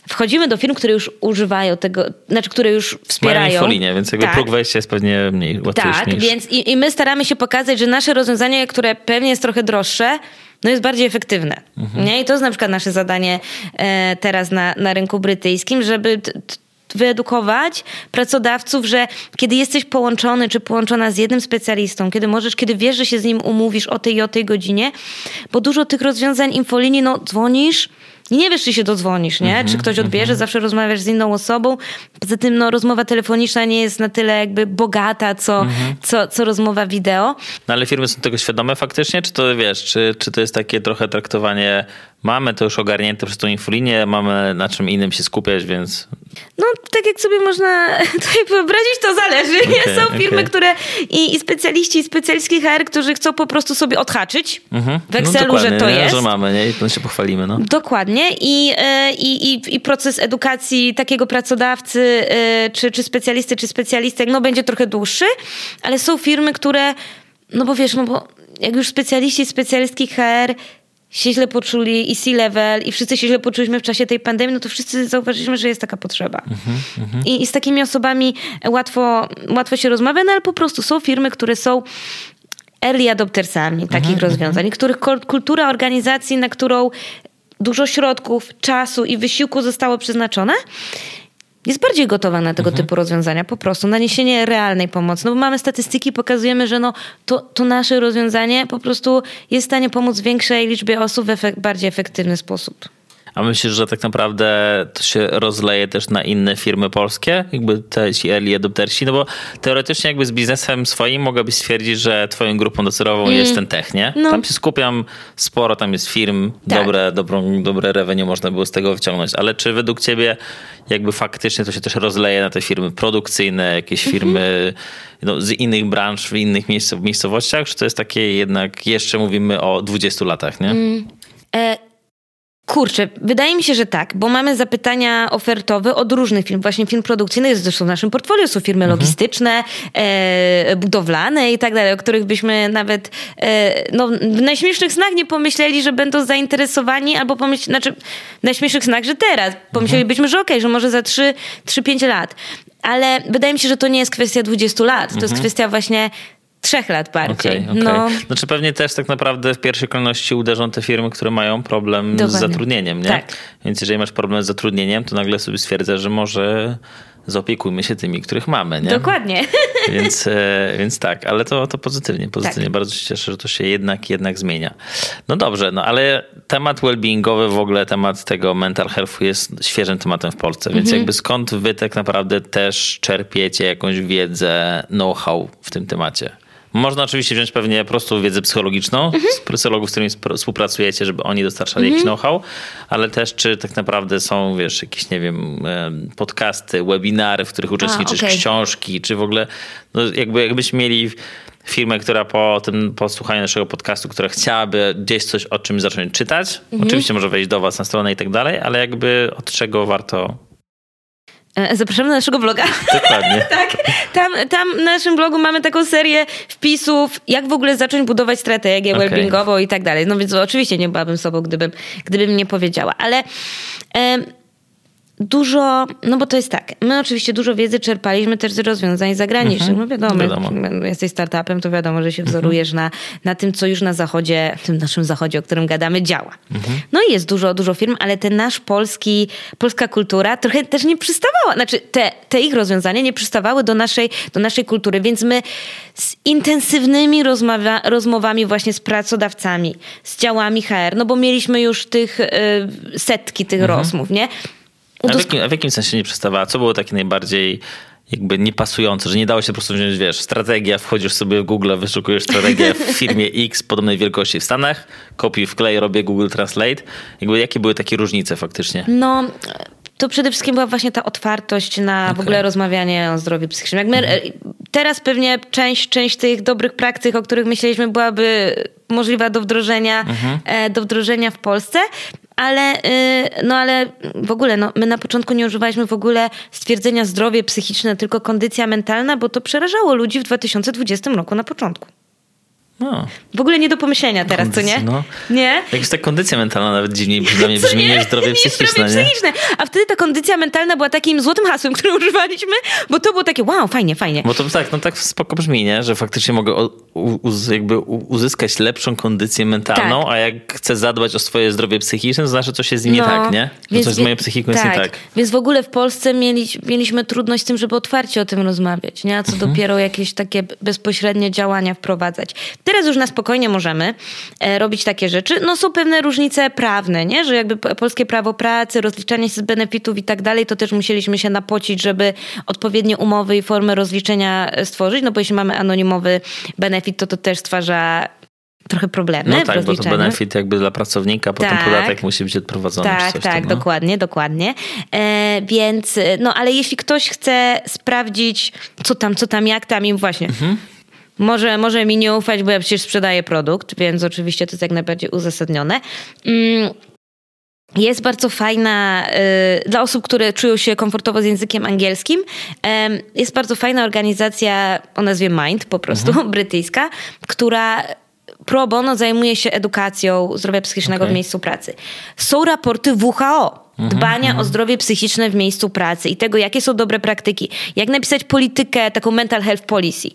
Speaker 2: wchodzimy do firm, które już używają tego, znaczy, które już wspierają. Mają
Speaker 1: infolinie, więc jakby tak. próg wejścia jest pewnie mniej łatwiejszy.
Speaker 2: Tak, więc i, i my staramy się pokazać, że nasze rozwiązanie, które pewnie jest trochę droższe, no jest bardziej efektywne. Mhm. Nie? I to jest na przykład nasze zadanie e, teraz na, na rynku brytyjskim, żeby wyedukować pracodawców, że kiedy jesteś połączony czy połączona z jednym specjalistą, kiedy możesz, kiedy wiesz, że się z nim umówisz o tej i o tej godzinie, bo dużo tych rozwiązań infolinii, no dzwonisz, nie wiesz, czy się dodzwonisz, nie? Mm -hmm, czy ktoś odbierze, mm -hmm. zawsze rozmawiasz z inną osobą. Poza tym no, rozmowa telefoniczna nie jest na tyle jakby bogata, co, mm -hmm. co, co rozmowa wideo.
Speaker 1: No ale firmy są tego świadome faktycznie, czy to wiesz, czy, czy to jest takie trochę traktowanie mamy to już ogarnięte przez tą infolinię, mamy na czym innym się skupiać, więc...
Speaker 2: No, tak jak sobie można *laughs* tutaj wyobrazić, to zależy. *laughs* Okay, Są firmy, okay. które i, i, specjaliści, i specjalistki HR, którzy chcą po prostu sobie odhaczyć mhm. w Excelu, no, że to
Speaker 1: nie?
Speaker 2: jest.
Speaker 1: Że mamy, nie? I to się pochwalimy, no.
Speaker 2: Dokładnie. I, e, i, i, i proces edukacji takiego pracodawcy, e, czy, czy specjalisty, czy specjalistek, no będzie trochę dłuższy, ale są firmy, które, no bo wiesz, no bo jak już specjaliści, specjalistki HR się źle poczuli i C-level i wszyscy się źle poczuliśmy w czasie tej pandemii, no to wszyscy zauważyliśmy, że jest taka potrzeba. Mm-hmm, I, I, z takimi osobami łatwo, łatwo się rozmawia, no ale po prostu są firmy, które są early adoptersami takich mm-hmm, rozwiązań, których kultura organizacji, na którą dużo środków, czasu i wysiłku zostało przeznaczone, jest bardziej gotowa na tego mhm. typu rozwiązania, po prostu na niesienie realnej pomocy. No bo mamy statystyki, pokazujemy, że no, to, to nasze rozwiązanie po prostu jest w stanie pomóc większej liczbie osób w efek bardziej efektywny sposób.
Speaker 1: A myślisz, że tak naprawdę to się rozleje też na inne firmy polskie? Jakby te ci early adoptersi? No bo teoretycznie jakby z biznesem swoim mogłabyś stwierdzić, że twoją grupą docelową mm. jest ten tech, nie? No. Tam się skupiam sporo, tam jest firm, tak. dobre, dobrą, dobre revenue można było z tego wyciągnąć. Ale czy według ciebie jakby faktycznie to się też rozleje na te firmy produkcyjne, jakieś mhm. firmy no, z innych branż, w innych miejsc, miejscowościach? Czy to jest takie jednak, jeszcze mówimy o 20 latach, nie? Mm. E
Speaker 2: Kurczę, wydaje mi się, że tak, bo mamy zapytania ofertowe od różnych firm. Właśnie film produkcyjny jest zresztą w naszym portfolio, są firmy mhm. logistyczne, e, budowlane i tak dalej, o których byśmy nawet e, no, w najśmiesznych snach nie pomyśleli, że będą zainteresowani, albo pomyśl, znaczy w najśmiesznych snach, że teraz. Pomyślelibyśmy, mhm. że okej, okay, że może za 3-5 lat. Ale wydaje mi się, że to nie jest kwestia 20 lat. To mhm. jest kwestia właśnie trzech lat bardziej. Okay, okay. No.
Speaker 1: Znaczy pewnie też tak naprawdę w pierwszej kolejności uderzą te firmy, które mają problem Dokładnie. z zatrudnieniem, nie? Tak. Więc jeżeli masz problem z zatrudnieniem, to nagle sobie stwierdzasz, że może zaopiekujmy się tymi, których mamy, nie?
Speaker 2: Dokładnie. *laughs*
Speaker 1: Więc, e, więc tak, ale to, to pozytywnie, pozytywnie. Tak. Bardzo się cieszę, że to się jednak, jednak zmienia. No dobrze, no ale temat well-beingowy, w ogóle temat tego mental healthu jest świeżym tematem w Polsce, więc mhm. jakby skąd wy tak naprawdę też czerpiecie jakąś wiedzę, know-how w tym temacie? Można oczywiście wziąć pewnie prostą wiedzę psychologiczną mhm. z psychologów, z którymi współpracujecie, żeby oni dostarczali mhm. jakiś know-how, ale też czy tak naprawdę są, wiesz, jakieś, nie wiem, podcasty, webinary, w których uczestniczysz, A, okay. książki, czy w ogóle, no jakby jakbyśmy mieli firmę, która po tym, po słuchaniu naszego podcastu, która chciałaby gdzieś coś o czymś zacząć czytać, mhm. oczywiście może wejść do was na stronę i tak dalej, ale jakby od czego warto
Speaker 2: E, zapraszamy na naszego bloga.
Speaker 1: Dokładnie. *laughs*
Speaker 2: tak. Tam, tam na naszym blogu mamy taką serię wpisów, jak w ogóle zacząć budować strategię okay. wellbeingową i tak dalej. No więc oczywiście nie byłabym sobą, gdybym, gdybym nie powiedziała. Ale dużo, no bo to jest tak, my oczywiście dużo wiedzy czerpaliśmy też z rozwiązań zagranicznych. Mhm. No wiadomo, wiadomo, jesteś startupem, to wiadomo, że się mhm. wzorujesz na, na tym, co już na zachodzie, w tym naszym zachodzie, o którym gadamy, działa. Mhm. No i jest dużo, dużo firm, ale ten nasz polski, polska kultura trochę też nie przystawała, znaczy te, te ich rozwiązania nie przystawały do naszej, do naszej kultury, więc my z intensywnymi rozmawia, rozmowami właśnie z pracodawcami, z działami HR, no bo mieliśmy już tych y, setki tych mhm. rozmów, nie?
Speaker 1: A w, jakim, a w jakim sensie nie przestawała? Co było takie najbardziej jakby niepasujące, że nie dało się po prostu wziąć, wiesz, strategia, wchodzisz sobie w Google, wyszukujesz strategię w *laughs* firmie X podobnej wielkości w Stanach, kopiuj wklej, robię Google Translate. Jakby jakie były takie różnice faktycznie?
Speaker 2: No, to przede wszystkim była właśnie ta otwartość na okay. w ogóle rozmawianie o zdrowiu psychicznym. Jak my, mhm. Teraz pewnie część, część tych dobrych praktyk, o których myśleliśmy, byłaby możliwa do wdrożenia, mhm. E, do wdrożenia w Polsce, ale, y, no ale w ogóle no, my na początku nie używaliśmy w ogóle stwierdzenia zdrowie psychiczne, tylko kondycja mentalna, bo to przerażało ludzi w 2020 roku na początku. No. W ogóle nie do pomyślenia teraz, Kondycja, co nie? No.
Speaker 1: Nie? Jakaś ta kondycja mentalna nawet dziwniej dla *laughs* mnie brzmi niż zdrowie *laughs* psychiczne.
Speaker 2: Zdrowie psychiczne. A wtedy ta kondycja mentalna była takim złotym hasłem, *laughs* które używaliśmy, bo to było takie wow, fajnie, fajnie.
Speaker 1: Bo to tak, no tak spoko brzmi, nie? Że faktycznie mogę uz, jakby uzyskać lepszą kondycję mentalną, tak. a jak chcę zadbać o swoje zdrowie psychiczne, to znaczy coś jest z nim no, nie tak, nie? Więc, coś z moją psychiką tak. jest nie tak.
Speaker 2: Więc w ogóle w Polsce mieli, mieliśmy trudność z tym, żeby otwarcie o tym rozmawiać, nie? A co mhm. dopiero jakieś takie bezpośrednie działania wprowadzać. Teraz już na spokojnie możemy e, robić takie rzeczy. No są pewne różnice prawne, nie? Że jakby polskie prawo pracy, rozliczanie się z benefitów i tak dalej, to też musieliśmy się napocić, żeby odpowiednie umowy i formy rozliczenia e, stworzyć, no bo jeśli mamy anonimowy benefit, to to też stwarza trochę problemy.
Speaker 1: No tak, bo to benefit jakby dla pracownika, potem tak, podatek musi być odprowadzony.
Speaker 2: Tak, tak, tam, no? dokładnie, dokładnie. E, więc, no ale jeśli ktoś chce sprawdzić, co tam, co tam, jak tam, im właśnie. Mhm może, może mi nie ufać, bo ja przecież sprzedaję produkt, więc oczywiście to jest jak najbardziej uzasadnione. Mm, jest bardzo fajna y, dla osób, które czują się komfortowo z językiem angielskim. Jest bardzo fajna organizacja o nazwie Mind, po prostu mhm. *laughs* brytyjska, która pro bono zajmuje się edukacją zdrowia psychicznego okay. w miejscu pracy. Są raporty WHO Mhm, dbania o mhm. zdrowie psychiczne w miejscu pracy i tego, jakie są dobre praktyki, jak napisać politykę, taką mental health policy.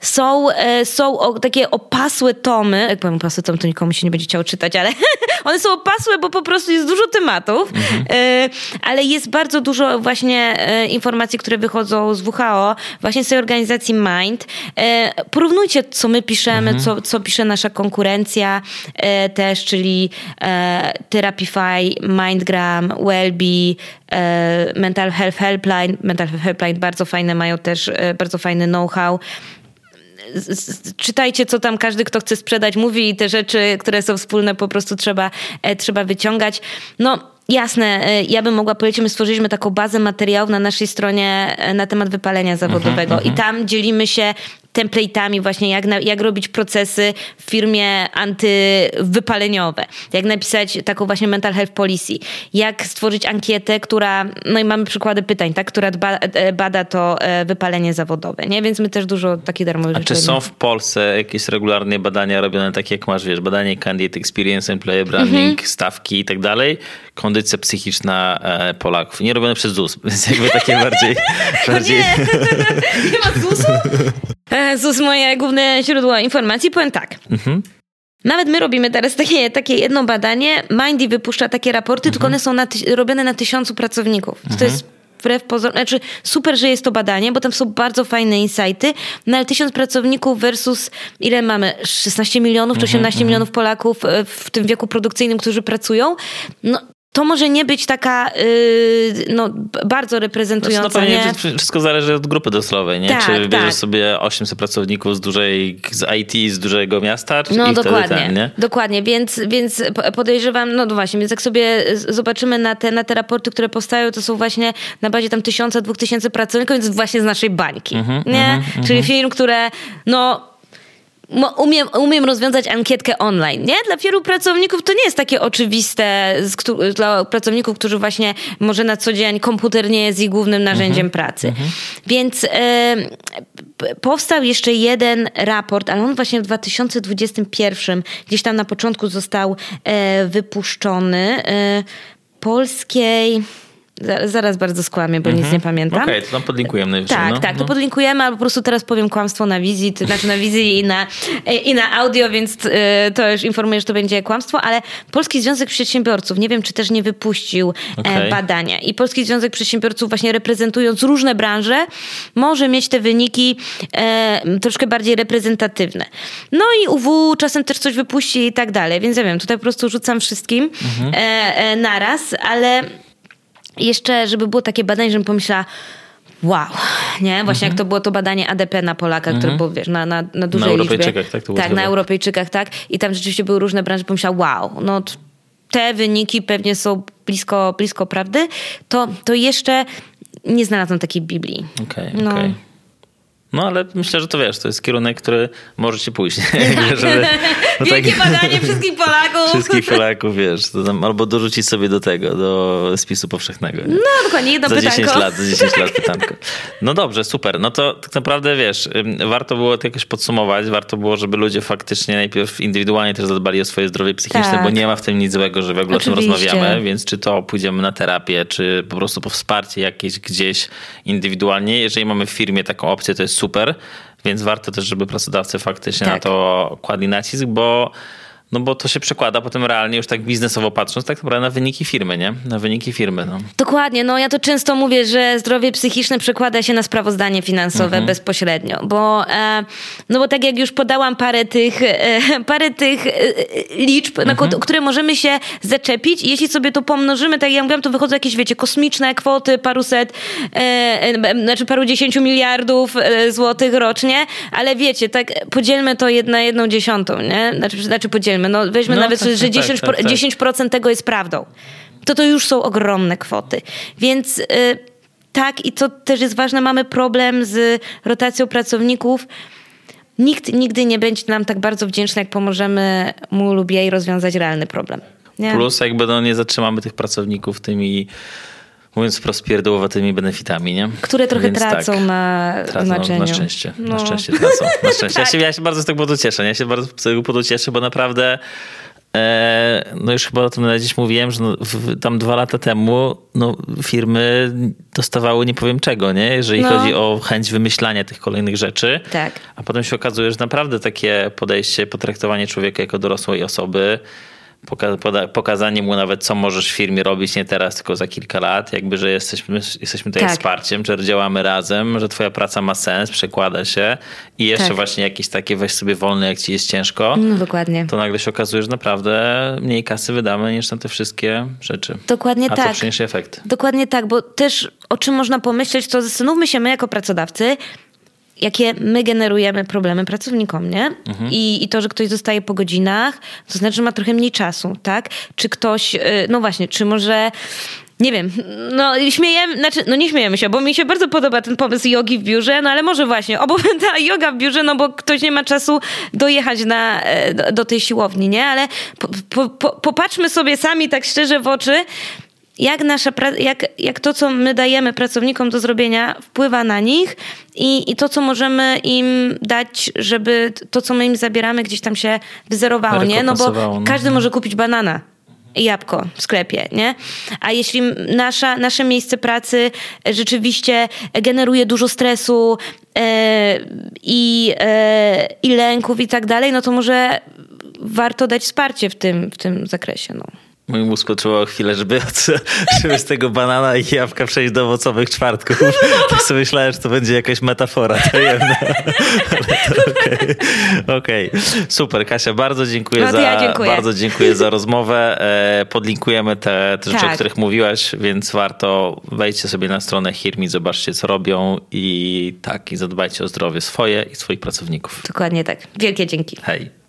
Speaker 2: Są, e, są o, takie opasłe tomy, jak powiem opasłe tomy, to nikomu się nie będzie chciało czytać, ale *laughs* one są opasłe, bo po prostu jest dużo tematów, mhm. e, ale jest bardzo dużo właśnie e, informacji, które wychodzą z WHO, właśnie z tej organizacji Mind. Porównujcie, co my piszemy, mhm. co, co pisze nasza konkurencja też, czyli Therapify, Mindgram, Wellbe, e, Mental Health Helpline. Mental Health Helpline bardzo fajne, mają też e, bardzo fajny know-how czytajcie, co tam każdy, kto chce sprzedać, mówi i te rzeczy, które są wspólne, po prostu trzeba, e, trzeba wyciągać. No, Jasne, ja bym mogła powiedzieć, my stworzyliśmy taką bazę materiałów na naszej stronie na temat wypalenia zawodowego uh-huh, uh-huh. i tam dzielimy się template'ami właśnie, jak, na, jak robić procesy w firmie antywypaleniowe, jak napisać taką właśnie mental health policy, jak stworzyć ankietę, która, no i mamy przykłady pytań, tak, która dba, e, bada to e, wypalenie zawodowe, nie? Więc my też dużo takich darmowych
Speaker 1: A czy są w Polsce jakieś regularnie badania robione takie jak masz, wiesz, badanie candidate experience, employer branding, mhm. stawki i tak dalej, kondycja psychiczna e, Polaków. Nie robione przez ZUS, *laughs* więc jakby takie bardziej... *laughs* bardziej...
Speaker 2: Nie. *laughs* nie ma ZUS-u? ZUS moje główne źródło informacji. Powiem tak. Mhm. Nawet my robimy teraz takie, takie jedno badanie. Mindy wypuszcza takie raporty, mhm. tylko one są na robione na tysiącu pracowników. Mhm. To jest wbrew pozorom, znaczy super, że jest to badanie, bo tam są bardzo fajne insighty, no ale tysiąc pracowników versus ile mamy? 16 milionów czy 18 mhm, milionów Polaków e, w tym wieku produkcyjnym, którzy pracują. No to może nie być taka yy, no, bardzo reprezentująca.
Speaker 1: Znaczy, no pewnie wszystko zależy od grupy docelowej, nie? Tak, czy bierzesz tak. sobie 800 pracowników z dużej, z IT, z dużego miasta, czy
Speaker 2: No dokładnie, ten, nie? dokładnie, więc, więc podejrzewam, no właśnie, więc jak sobie zobaczymy na te, na te raporty, które powstają, to są właśnie na bazie tam tysiąca, dwóch tysięcy pracowników, więc właśnie z naszej bańki, mm -hmm, nie? Mm -hmm, Czyli mm -hmm. firm, które no umiem, umiem rozwiązać ankietkę online, nie? Dla wielu pracowników to nie jest takie oczywiste, dla pracowników, którzy właśnie może na co dzień komputer nie jest ich głównym narzędziem mhm. pracy. Mhm. Więc e, powstał jeszcze jeden raport, ale on właśnie w 2021 gdzieś tam na początku został e, wypuszczony. E, polskiej Zaraz bardzo skłamię, bo nic mhm. nie pamiętam.
Speaker 1: Okej, okay, to tam podlinkujemy najwyżej.
Speaker 2: Tak,
Speaker 1: no.
Speaker 2: tak, to no. podlinkujemy, ale po prostu teraz powiem kłamstwo na wizji, znaczy na wizji i na, i na audio, więc y, to już informuję, że to będzie kłamstwo, ale Polski Związek Przedsiębiorców, nie wiem, czy też nie wypuścił e, okay. badania. I Polski Związek Przedsiębiorców właśnie reprezentując różne branże, może mieć te wyniki e, troszkę bardziej reprezentatywne. No i UW czasem też coś wypuści i tak dalej, więc ja wiem, tutaj po prostu rzucam wszystkim mhm. e naraz, ale jeszcze, żeby było takie badanie, żebym pomyślała, wow, nie? Właśnie mhm. jak to było to badanie ADP na Polaka, mhm. które było, wiesz, na, na, na dużej
Speaker 1: na Europejczykach, tak?
Speaker 2: tak, na Europejczykach, tak. I tam rzeczywiście były różne branże, pomyślała, wow, no te wyniki pewnie są blisko, blisko prawdy, to, to jeszcze nie znalazłam takiej Biblii.
Speaker 1: Okej, okay, no. Okay. No ale myślę, że to wiesz, to jest kierunek, który może się pójść. *laughs*
Speaker 2: Żeby, no *laughs* Wielkie tak, badanie wszystkich Polaków.
Speaker 1: Wszystkich Polaków, wiesz, tam, albo dorzucić sobie do tego, do spisu powszechnego. Nie?
Speaker 2: No dokładnie, jedno
Speaker 1: za
Speaker 2: pytanko.
Speaker 1: 10 lat, za 10 tak. lat *laughs* pytanko. No dobrze, super. No to tak naprawdę, wiesz, warto było to jakoś podsumować, warto było, żeby ludzie faktycznie najpierw indywidualnie też zadbali o swoje zdrowie psychiczne, tak. bo nie ma w tym nic złego, że w ogóle Oczywiście. o tym rozmawiamy, więc czy to pójdziemy na terapię, czy po prostu po wsparcie jakieś gdzieś indywidualnie. Jeżeli mamy w firmie taką opcję, to jest super, więc warto też, żeby pracodawcy faktycznie tak. na to kładli nacisk, bo no bo to się przekłada potem realnie, już tak biznesowo patrząc, tak naprawdę na wyniki firmy, nie? Na wyniki firmy, no.
Speaker 2: Dokładnie, no ja to często mówię, że zdrowie psychiczne przekłada się na sprawozdanie finansowe mhm. bezpośrednio, bo e, no bo tak jak już podałam parę tych, e, *laughs* parę tych e, liczb, mhm. na które możemy się zaczepić i jeśli sobie to pomnożymy, tak jak ja mówiłam, to wychodzą jakieś, wiecie, kosmiczne kwoty, paruset, e, znaczy paru dziesięciu miliardów złotych rocznie, ale wiecie, tak podzielmy to na jedną dziesiątą, nie? Znaczy, znaczy podzielmy no weźmy no, nawet, tak, że 10%, tak, tak, 10 tak. tego jest prawdą. To to już są ogromne kwoty. Więc y, tak, i to też jest ważne, mamy problem z rotacją pracowników. Nikt nigdy nie będzie nam tak bardzo wdzięczny, jak pomożemy mu lub jej rozwiązać realny problem.
Speaker 1: Nie? Plus jakby no, nie zatrzymamy tych pracowników tymi mówiąc wprost, pierdołowatymi benefitami, nie?
Speaker 2: Które trochę Więc tracą tak, na tracą, znaczeniu.
Speaker 1: Na szczęście, no. na szczęście tracą. Na szczęście. *laughs* tak. ja, się, ja się bardzo z tego powodu cieszę. Ja się bardzo z tego powodu cieszę, bo naprawdę e, no już chyba o tym gdzieś mówiłem, że no, w, tam dwa lata temu no, firmy dostawały nie powiem czego, nie? jeżeli no. chodzi o chęć wymyślania tych kolejnych rzeczy.
Speaker 2: Tak.
Speaker 1: A potem się okazuje, że naprawdę takie podejście, potraktowanie człowieka jako dorosłej osoby poka pokazanie mu nawet, co możesz w firmie robić nie teraz, tylko za kilka lat, jakby, że jesteśmy, jesteśmy tutaj tak. wsparciem, że działamy razem, że twoja praca ma sens, przekłada się i jeszcze tak. właśnie jakieś takie weź sobie wolne, jak ci jest ciężko.
Speaker 2: No dokładnie.
Speaker 1: To nagle się okazuje, że naprawdę mniej kasy wydamy niż na te wszystkie rzeczy.
Speaker 2: Dokładnie
Speaker 1: A
Speaker 2: tak.
Speaker 1: A to przyniesie efekt.
Speaker 2: Dokładnie tak, bo też o czym można pomyśleć, to zastanówmy się my jako pracodawcy, jakie my generujemy problemy pracownikom, nie? Mhm. I, I to, że ktoś zostaje po godzinach, to znaczy, że ma trochę mniej czasu, tak? Czy ktoś, y, no właśnie, czy może nie wiem, no śmiejemy, znaczy, no nie śmiejemy się, bo mi się bardzo podoba ten pomysł jogi w biurze, no ale może właśnie, obo *laughs* ta yoga w biurze, no bo ktoś nie ma czasu dojechać na, e, do, do tej siłowni, nie? Ale po, po, popatrzmy sobie sami tak szczerze w oczy, jak, nasza, jak, jak to, co my dajemy pracownikom do zrobienia, wpływa na nich i, i to, co możemy im dać, żeby to, co my im zabieramy, gdzieś tam się wyzerowało, nie? No bo no. każdy może kupić banana i jabłko w sklepie, nie? A jeśli nasza, nasze miejsce pracy rzeczywiście generuje dużo stresu e, i, e, i lęków i tak dalej, no to może warto dać wsparcie w tym, w tym zakresie, no.
Speaker 1: Mój mózg potrzebował chwilę, żeby, *laughs* żeby z tego banana i jabłka przejść do owocowych czwartków. *laughs* Tak sobie myślałem, że to będzie jakaś metafora tajemna. *laughs* Okej, okay. okay. super. Kasia, bardzo dziękuję,
Speaker 2: no,
Speaker 1: za,
Speaker 2: ja dziękuję.
Speaker 1: bardzo dziękuję za rozmowę. E, podlinkujemy te, te rzeczy, tak. o których mówiłaś, więc warto wejdźcie sobie na stronę Hirmi, zobaczcie, co robią i tak, i zadbajcie o zdrowie swoje i swoich pracowników.
Speaker 2: Dokładnie tak. Wielkie dzięki.
Speaker 1: Hej.